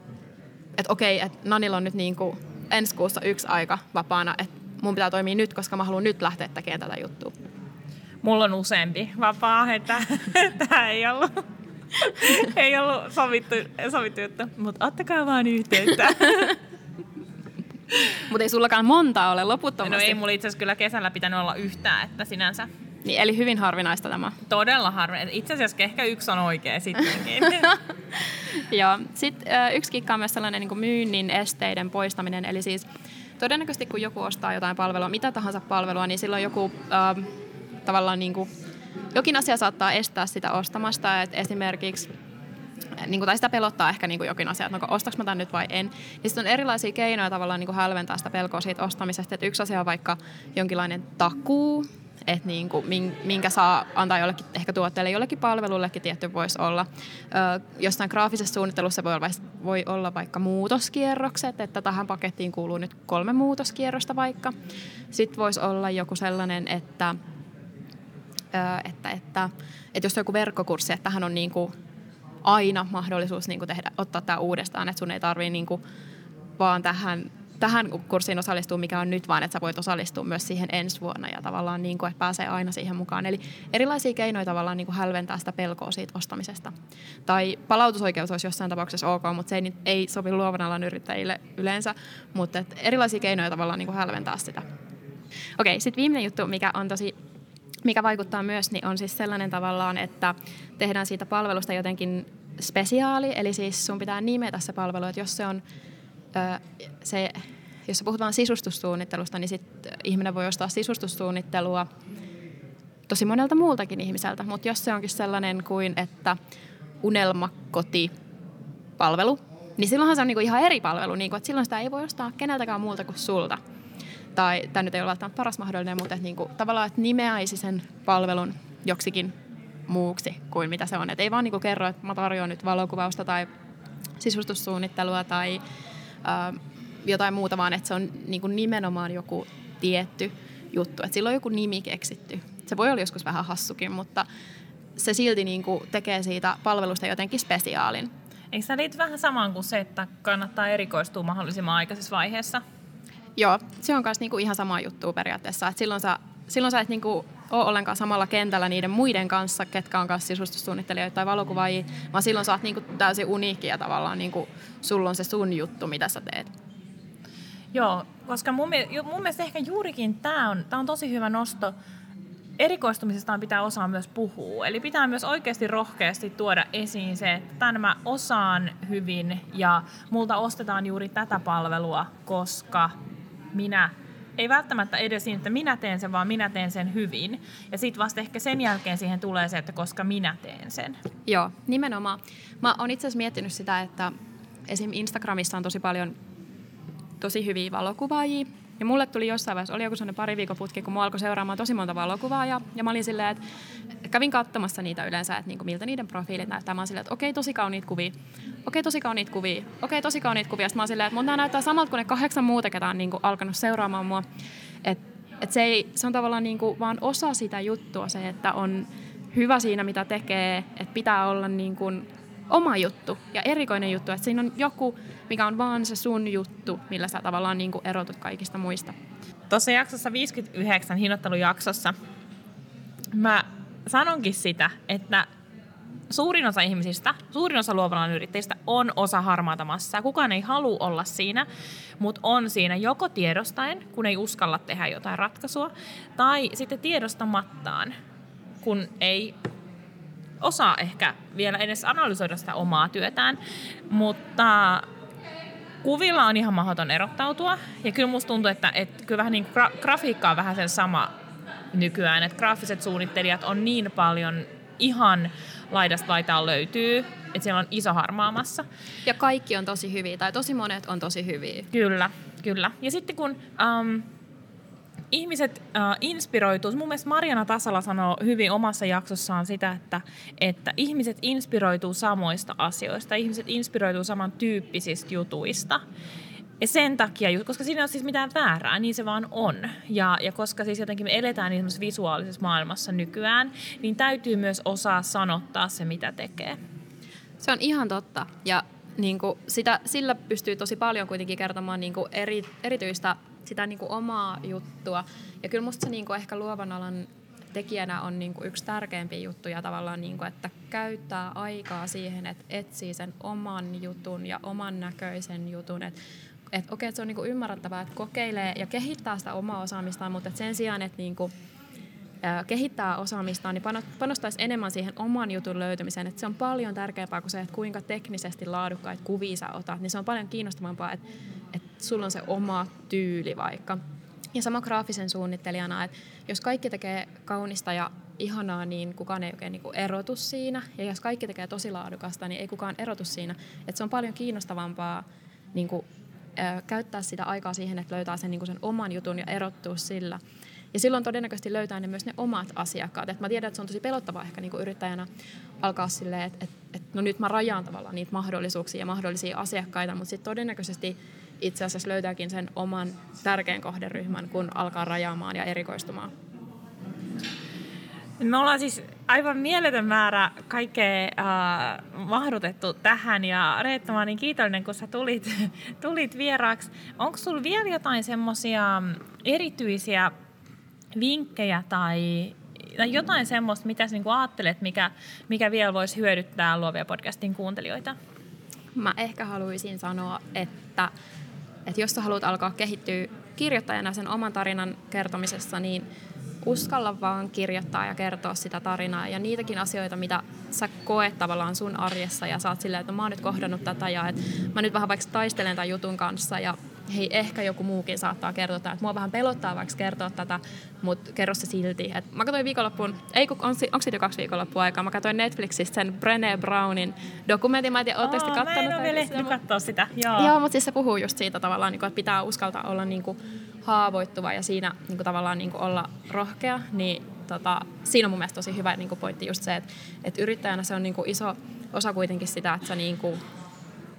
et okei, että Nanilla on nyt niinku ensi kuussa yksi aika vapaana, että mun pitää toimia nyt, koska mä haluan nyt lähteä tekemään tätä juttua. Mulla on useampi vapaa, että tämä ei ollut, ei ollut sovittu, sovittu juttu, mutta ottakaa vaan yhteyttä. Mutta ei sullakaan monta ole loputtomasti. No ei mulla itse asiassa kyllä kesällä pitänyt olla yhtään, että sinänsä. Niin, eli hyvin harvinaista tämä. Todella harvinaista. Itse asiassa ehkä yksi on oikea sittenkin. Joo. Sitten yksi kikka on myös sellainen niin myynnin esteiden poistaminen. Eli siis todennäköisesti kun joku ostaa jotain palvelua, mitä tahansa palvelua, niin silloin joku äh, tavallaan niin kuin, jokin asia saattaa estää sitä ostamasta. Et esimerkiksi niin kuin, tai sitä pelottaa ehkä niin kuin jokin asia, että no, ostaks mä tämän nyt vai en. Niin sitten on erilaisia keinoja tavallaan niin kuin hälventää sitä pelkoa siitä ostamisesta. Et yksi asia on vaikka jonkinlainen takuu, että niin kuin, minkä saa antaa jollekin ehkä tuotteelle, jollekin palvelullekin tietty voisi olla. Ö, jostain graafisessa suunnittelussa voi olla, voi olla vaikka muutoskierrokset, että tähän pakettiin kuuluu nyt kolme muutoskierrosta vaikka. Sitten voisi olla joku sellainen, että, että, että, että jos on joku verkkokurssi, että tähän on niin kuin aina mahdollisuus niin kuin tehdä, ottaa tämä uudestaan, että sun ei tarvitse niin vaan tähän, tähän kurssiin osallistua, mikä on nyt, vaan että sä voit osallistua myös siihen ensi vuonna ja tavallaan niin kuin, että pääsee aina siihen mukaan. Eli erilaisia keinoja tavallaan niin kuin hälventää sitä pelkoa siitä ostamisesta. Tai palautusoikeus olisi jossain tapauksessa ok, mutta se ei, ei sovi luovan alan yrittäjille yleensä, mutta erilaisia keinoja tavallaan niin kuin hälventää sitä. Okei, sitten viimeinen juttu, mikä on tosi mikä vaikuttaa myös, niin on siis sellainen tavallaan, että tehdään siitä palvelusta jotenkin spesiaali, eli siis sun pitää nimetä se palvelu, että jos se on se, jos puhutaan sisustussuunnittelusta, niin sit ihminen voi ostaa sisustussuunnittelua tosi monelta muultakin ihmiseltä, mutta jos se onkin sellainen kuin, että unelmakoti palvelu, niin silloinhan se on niinku ihan eri palvelu, niinku, että silloin sitä ei voi ostaa keneltäkään muulta kuin sulta tai tämä nyt ei ole välttämättä paras mahdollinen, mutta että niin kuin, tavallaan, että nimeäisi sen palvelun joksikin muuksi kuin mitä se on. Et ei vaan niin kuin kerro, että mä tarjoan nyt valokuvausta tai sisustussuunnittelua tai äh, jotain muuta, vaan että se on niin kuin nimenomaan joku tietty juttu. Että sillä on joku nimi keksitty. Se voi olla joskus vähän hassukin, mutta se silti niin kuin tekee siitä palvelusta jotenkin spesiaalin. Eikö tämä liity vähän samaan kuin se, että kannattaa erikoistua mahdollisimman aikaisessa vaiheessa? Joo, se on myös niinku ihan sama juttu periaatteessa. Et silloin sä, silloin sä et niinku ole ollenkaan samalla kentällä niiden muiden kanssa, ketkä on kanssa sisustussuunnittelijoita tai valokuvaajia, vaan silloin sä oot niinku täysin uniikki ja tavallaan niinku, sulla on se sun juttu, mitä sä teet. Joo, koska mun, mun mielestä ehkä juurikin tämä on, tää on tosi hyvä nosto. Erikoistumisestaan pitää osaa myös puhua. Eli pitää myös oikeasti rohkeasti tuoda esiin se, että tämän mä osaan hyvin ja multa ostetaan juuri tätä palvelua, koska minä ei välttämättä edes niin, että minä teen sen, vaan minä teen sen hyvin. Ja sitten vasta ehkä sen jälkeen siihen tulee se, että koska minä teen sen. Joo, nimenomaan. Mä oon itse asiassa miettinyt sitä, että esim. Instagramissa on tosi paljon tosi hyviä valokuvaajia, ja mulle tuli jossain vaiheessa, oli joku sellainen pari viikon putki, kun mua alkoi seuraamaan tosi monta valokuvaa. Ja, ja mä olin silleen, että kävin katsomassa niitä yleensä, että niinku, miltä niiden profiilit näyttää. Mä olin silleen, että okei, tosi kauniit kuvia. Okei, tosi kauniit kuvia. Okei, tosi kauniit kuvia. Sitten mä olin silleen, että mun näyttää samalta kuin ne kahdeksan muuta, ketä on niinku, alkanut seuraamaan mua. Et, et se, ei, se on tavallaan niinku, vaan osa sitä juttua se, että on hyvä siinä, mitä tekee. Että pitää olla niin kuin, oma juttu ja erikoinen juttu, että siinä on joku, mikä on vaan se sun juttu, millä sä tavallaan niin kuin erotut kaikista muista. tuossa jaksossa 59 hinnoittelujaksossa mä sanonkin sitä, että suurin osa ihmisistä, suurin osa luovan yrittäjistä on osa harmaata massaa. Kukaan ei halua olla siinä, mutta on siinä joko tiedostaen, kun ei uskalla tehdä jotain ratkaisua, tai sitten tiedostamattaan, kun ei osaa ehkä vielä edes analysoida sitä omaa työtään. Mutta kuvilla on ihan mahdoton erottautua. Ja kyllä musta tuntuu, että, että kyllä vähän niin gra- grafiikka on vähän sen sama nykyään, että graafiset suunnittelijat on niin paljon ihan laidasta laitaan löytyy, että siellä on iso harmaamassa. Ja kaikki on tosi hyviä, tai tosi monet on tosi hyviä. Kyllä, kyllä. Ja sitten kun um, ihmiset uh, inspiroituu, mun mielestä Mariana Tasala sanoo hyvin omassa jaksossaan sitä, että, että ihmiset inspiroituu samoista asioista, ihmiset inspiroituu samantyyppisistä jutuista. Ja sen takia, koska siinä ei ole siis mitään väärää, niin se vaan on. Ja, ja koska siis jotenkin me eletään niin visuaalisessa maailmassa nykyään, niin täytyy myös osaa sanottaa se, mitä tekee. Se on ihan totta. Ja niin kuin sitä, sillä pystyy tosi paljon kuitenkin kertomaan niin kuin eri, erityistä sitä niin kuin omaa juttua. Ja kyllä musta se niin kuin ehkä luovan alan tekijänä on niin kuin yksi tärkeimpiä juttuja tavallaan, niin kuin, että käyttää aikaa siihen, että etsii sen oman jutun ja oman näköisen jutun. Että että okei, että se on niinku ymmärrettävää, että kokeilee ja kehittää sitä omaa osaamistaan, mutta sen sijaan, että niinku, ää, kehittää osaamistaan, niin panostaisi enemmän siihen oman jutun löytymiseen. Että se on paljon tärkeämpää kuin se, että kuinka teknisesti laadukkaita kuvia sä otat. Niin se on paljon kiinnostavampaa, että, että sulla on se oma tyyli vaikka. Ja sama graafisen suunnittelijana, että jos kaikki tekee kaunista ja ihanaa, niin kukaan ei oikein niin erotu siinä. Ja jos kaikki tekee tosi laadukasta, niin ei kukaan erotu siinä. Että se on paljon kiinnostavampaa niin kuin käyttää sitä aikaa siihen, että löytää sen, niin kuin sen oman jutun ja erottua sillä. Ja silloin todennäköisesti löytää ne myös ne omat asiakkaat. Et mä tiedän, että se on tosi pelottavaa ehkä niin yrittäjänä alkaa silleen, että et, et, no nyt mä rajaan tavallaan niitä mahdollisuuksia ja mahdollisia asiakkaita, mutta sitten todennäköisesti itse asiassa löytääkin sen oman tärkeän kohderyhmän, kun alkaa rajaamaan ja erikoistumaan. Me ollaan siis aivan mieletön määrä kaikkea äh, mahdutettu tähän ja Reetta, mä niin kiitollinen, kun sä tulit, tulit vieraaksi. Onko sulla vielä jotain semmoisia erityisiä vinkkejä tai, tai jotain semmoista, mitä sä niin ajattelet, mikä, mikä vielä voisi hyödyttää Luovia podcastin kuuntelijoita? Mä ehkä haluaisin sanoa, että, että jos sä haluat alkaa kehittyä kirjoittajana sen oman tarinan kertomisessa, niin – uskalla vaan kirjoittaa ja kertoa sitä tarinaa ja niitäkin asioita, mitä sä koet tavallaan sun arjessa ja saat silleen, että mä oon nyt kohdannut tätä ja että mä nyt vähän vaikka taistelen tämän jutun kanssa ja hei, ehkä joku muukin saattaa kertoa että mua vähän pelottaa vaikka kertoa tätä, mutta kerro se silti. Et mä katsoin viikonloppuun, ei kun on, onko siitä jo kaksi viikonloppua aikaa, mä katsoin Netflixistä sen Brené Brownin dokumentin, mä en tiedä, ootteko kattonut? Mä en ole vielä ehtinyt katsoa sitä, joo. Joo, mutta siis se puhuu just siitä tavallaan, niin että pitää uskaltaa olla niin kuin, haavoittuva ja siinä niin kuin tavallaan niin kuin olla rohkea, niin tota, siinä on mun mielestä tosi hyvä niin kuin pointti just se, että, että yrittäjänä se on niin kuin iso osa kuitenkin sitä, että sä niin kuin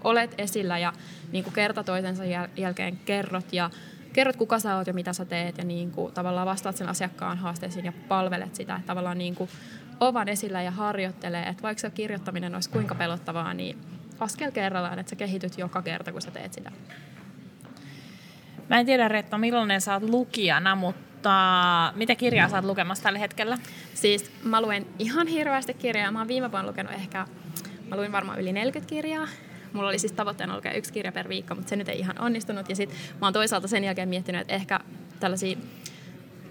olet esillä ja niin kuin kerta toisensa jäl- jälkeen kerrot ja kerrot kuka sä oot ja mitä sä teet ja niin kuin tavallaan vastaat sen asiakkaan haasteisiin ja palvelet sitä, että tavallaan niin kuin ovan esillä ja harjoittelee, että vaikka se kirjoittaminen olisi kuinka pelottavaa, niin askel kerrallaan, että sä kehityt joka kerta, kun sä teet sitä. Mä en tiedä, Retta, millainen sä oot lukijana, mutta mitä kirjaa sä oot lukemassa tällä hetkellä? Siis mä luen ihan hirveästi kirjaa. Mä oon viime vuonna lukenut ehkä, mä luin varmaan yli 40 kirjaa. Mulla oli siis tavoitteena lukea yksi kirja per viikko, mutta se nyt ei ihan onnistunut. Ja sit mä oon toisaalta sen jälkeen miettinyt, että ehkä tällaisia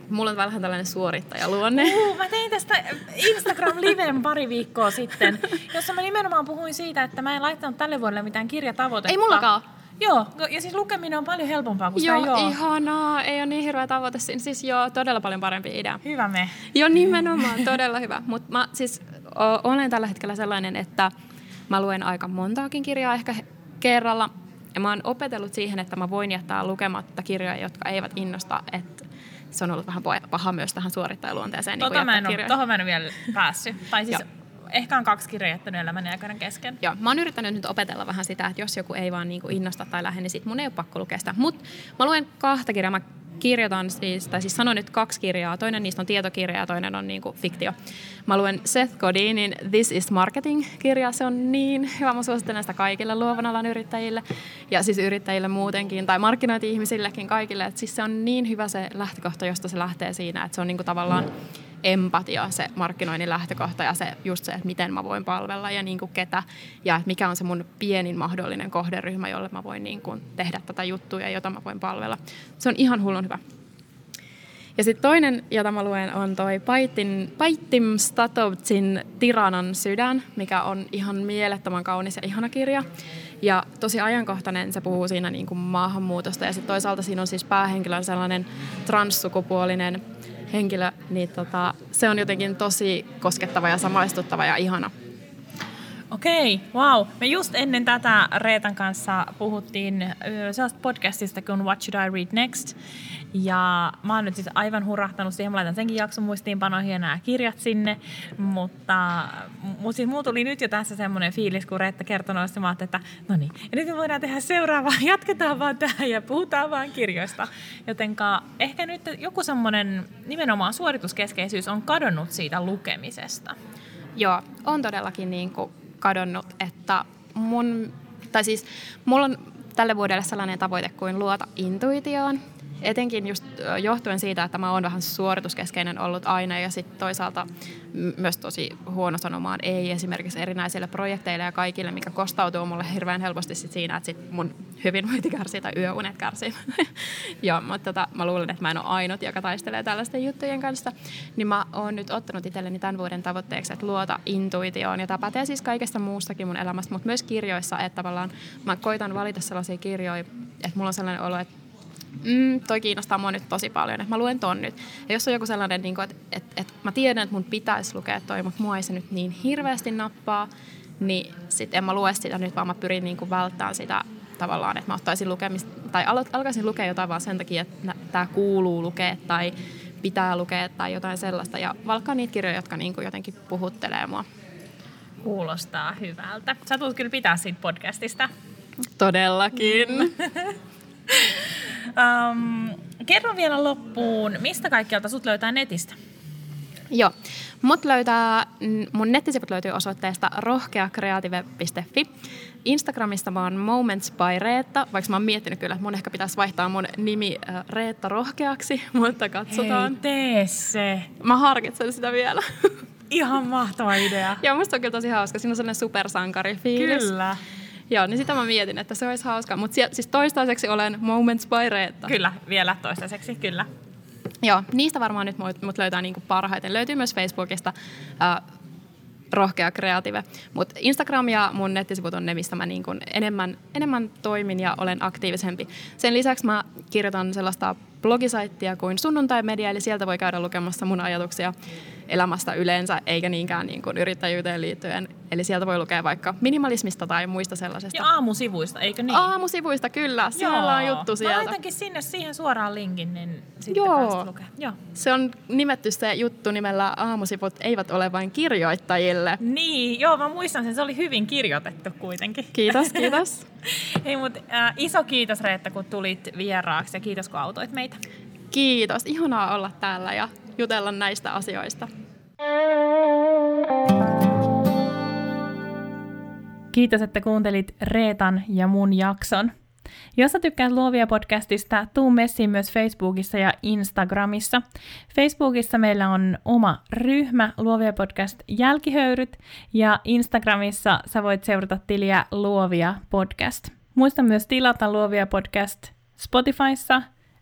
Mulla on vähän tällainen suorittajaluonne. Uh, mä tein tästä Instagram-liven pari viikkoa sitten, jossa mä nimenomaan puhuin siitä, että mä en laittanut tälle vuodelle mitään kirjatavoitetta. Ei mullakaan. Joo, ja siis lukeminen on paljon helpompaa kuin joo, sitä joo. ihanaa. Ei ole niin hirveä tavoite. Siis joo, todella paljon parempi idea. Hyvä me. Joo, nimenomaan. todella hyvä. Mutta mä siis o- olen tällä hetkellä sellainen, että mä luen aika montaakin kirjaa ehkä kerralla. Ja mä oon opetellut siihen, että mä voin jättää lukematta kirjoja, jotka eivät innosta. Että se on ollut vähän paha myös tähän suorittajaluonteeseen. Tota niin mä en ole, tohon mä en ole vielä päässyt. Tai siis ehkä on kaksi kirjaa jättänyt elämäni aikana kesken. Joo, mä oon yrittänyt nyt opetella vähän sitä, että jos joku ei vaan niinku innosta tai lähde, niin sit mun ei ole pakko lukea sitä. Mutta mä luen kahta kirjaa. Mä kirjoitan siis, tai siis sanon nyt kaksi kirjaa. Toinen niistä on tietokirja ja toinen on niin kuin fiktio. Mä luen Seth Godinin This is Marketing-kirja. Se on niin hyvä. Mä suosittelen sitä kaikille luovan alan yrittäjille ja siis yrittäjille muutenkin tai markkinointi-ihmisillekin kaikille. Et siis se on niin hyvä se lähtökohta, josta se lähtee siinä, että se on niin kuin tavallaan empatia se markkinoinnin lähtökohta ja se just se, että miten mä voin palvella ja niin kuin ketä ja että mikä on se mun pienin mahdollinen kohderyhmä, jolle mä voin niin kuin tehdä tätä juttua ja jota mä voin palvella. Se on ihan hullun hyvä. Ja sitten toinen, jota mä luen, on toi Paitin, Paitim Statovtsin Tiranan sydän, mikä on ihan mielettömän kaunis ja ihana kirja. Ja tosi ajankohtainen, se puhuu siinä niin kuin maahanmuutosta ja sitten toisaalta siinä on siis päähenkilön sellainen transsukupuolinen henkilö, niin tota, se on jotenkin tosi koskettava ja samaistuttava ja ihana. Okei, wow. Me just ennen tätä Reetan kanssa puhuttiin sellaista podcastista kuin What Should I Read Next. Ja mä oon nyt siis aivan hurahtanut siihen, mä laitan senkin jakson muistiinpanoihin ja nämä kirjat sinne. Mutta mut siis mulla tuli nyt jo tässä semmoinen fiilis, kun Reetta kertoi noista, mä että no niin, ja nyt me voidaan tehdä seuraava, jatketaan vaan tähän ja puhutaan vaan kirjoista. Jotenka ehkä nyt joku semmoinen nimenomaan suorituskeskeisyys on kadonnut siitä lukemisesta. Joo, on todellakin niin kuin kadonnut, että mun, tai siis mulla on tälle vuodelle sellainen tavoite kuin luota intuitioon. Etenkin just johtuen siitä, että mä oon vähän suorituskeskeinen ollut aina ja sitten toisaalta myös tosi huono sanomaan ei esimerkiksi erinäisille projekteille ja kaikille, mikä kostautuu mulle hirveän helposti sit siinä, että sit mun hyvinvointi kärsii tai yöunet kärsii. ja, mutta tota, mä luulen, että mä en ole ainut, joka taistelee tällaisten juttujen kanssa. Niin mä oon nyt ottanut itselleni tämän vuoden tavoitteeksi, että luota intuitioon. Ja tämä pätee siis kaikesta muustakin mun elämästä, mutta myös kirjoissa, että tavallaan mä koitan valita sellaisia kirjoja, että mulla on sellainen olo, että mm, toi kiinnostaa mua nyt tosi paljon, että mä luen ton nyt. Ja jos on joku sellainen, niin että että että mä tiedän, että mun pitäisi lukea toi, mutta mua ei se nyt niin hirveästi nappaa, niin sitten en mä lue sitä nyt, vaan mä pyrin niin kuin välttämään sitä tavallaan, että mä ottaisin lukemista, tai alkaisin lukea jotain vaan sen takia, että tämä kuuluu lukea tai pitää lukea tai jotain sellaista. Ja valkkaa niitä kirjoja, jotka niin kuin jotenkin puhuttelee mua. Kuulostaa hyvältä. Sä tulet kyllä pitää siitä podcastista. Todellakin. um, kerro vielä loppuun, mistä kaikkialta sut löytää netistä? Joo. Mut löytää, mun nettisivut löytyy osoitteesta rohkeakreative.fi. Instagramista mä oon Moments by Reetta, vaikka mä oon miettinyt kyllä, että mun ehkä pitäisi vaihtaa mun nimi Reetta Rohkeaksi, mutta katsotaan. Hei, tee se. Mä harkitsen sitä vielä. Ihan mahtava idea. Joo, musta on kyllä tosi hauska. Siinä on sellainen supersankari-fiilis. Kyllä. Joo, niin sitä mä mietin, että se olisi hauska. Mutta siis toistaiseksi olen Moments by Reetta. Kyllä, vielä toistaiseksi, kyllä. Joo, niistä varmaan nyt mut löytää niinku parhaiten. Löytyy myös Facebookista äh, rohkea kreative. Mutta Instagram ja mun nettisivut on ne, mistä mä niinku enemmän, enemmän toimin ja olen aktiivisempi. Sen lisäksi mä kirjoitan sellaista blogisaittia kuin Sunnuntai Media, eli sieltä voi käydä lukemassa mun ajatuksia elämästä yleensä, eikä niinkään niin kuin yrittäjyyteen liittyen. Eli sieltä voi lukea vaikka minimalismista tai muista sellaisesta. Ja aamusivuista, eikö niin? Aamusivuista, kyllä. Siellä Joo. on juttu sieltä. Mä laitankin sinne siihen suoraan linkin, niin sitten Joo. lukea. Joo. Se on nimetty se juttu nimellä Aamusivut eivät ole vain kirjoittajille. Niin, joo, mä muistan sen. Se oli hyvin kirjoitettu kuitenkin. Kiitos, kiitos. Hei, mutta äh, iso kiitos Reetta, kun tulit vieraaksi ja kiitos, kun autoit meitä. Kiitos. Ihanaa olla täällä ja jutella näistä asioista. Kiitos, että kuuntelit Reetan ja mun jakson. Jos sä tykkäät Luovia podcastista, tuu messiin myös Facebookissa ja Instagramissa. Facebookissa meillä on oma ryhmä Luovia podcast jälkihöyryt ja Instagramissa sä voit seurata tiliä Luovia podcast. Muista myös tilata Luovia podcast Spotifyssa,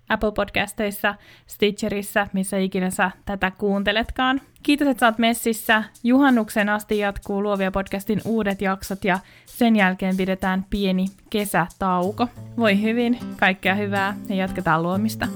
Apple Podcasteissa, Stitcherissa, missä ikinä sä tätä kuunteletkaan. Kiitos, että oot messissä. Juhannuksen asti jatkuu Luovia podcastin uudet jaksot ja sen jälkeen pidetään pieni kesätauko. Voi hyvin, kaikkea hyvää ja jatketaan luomista.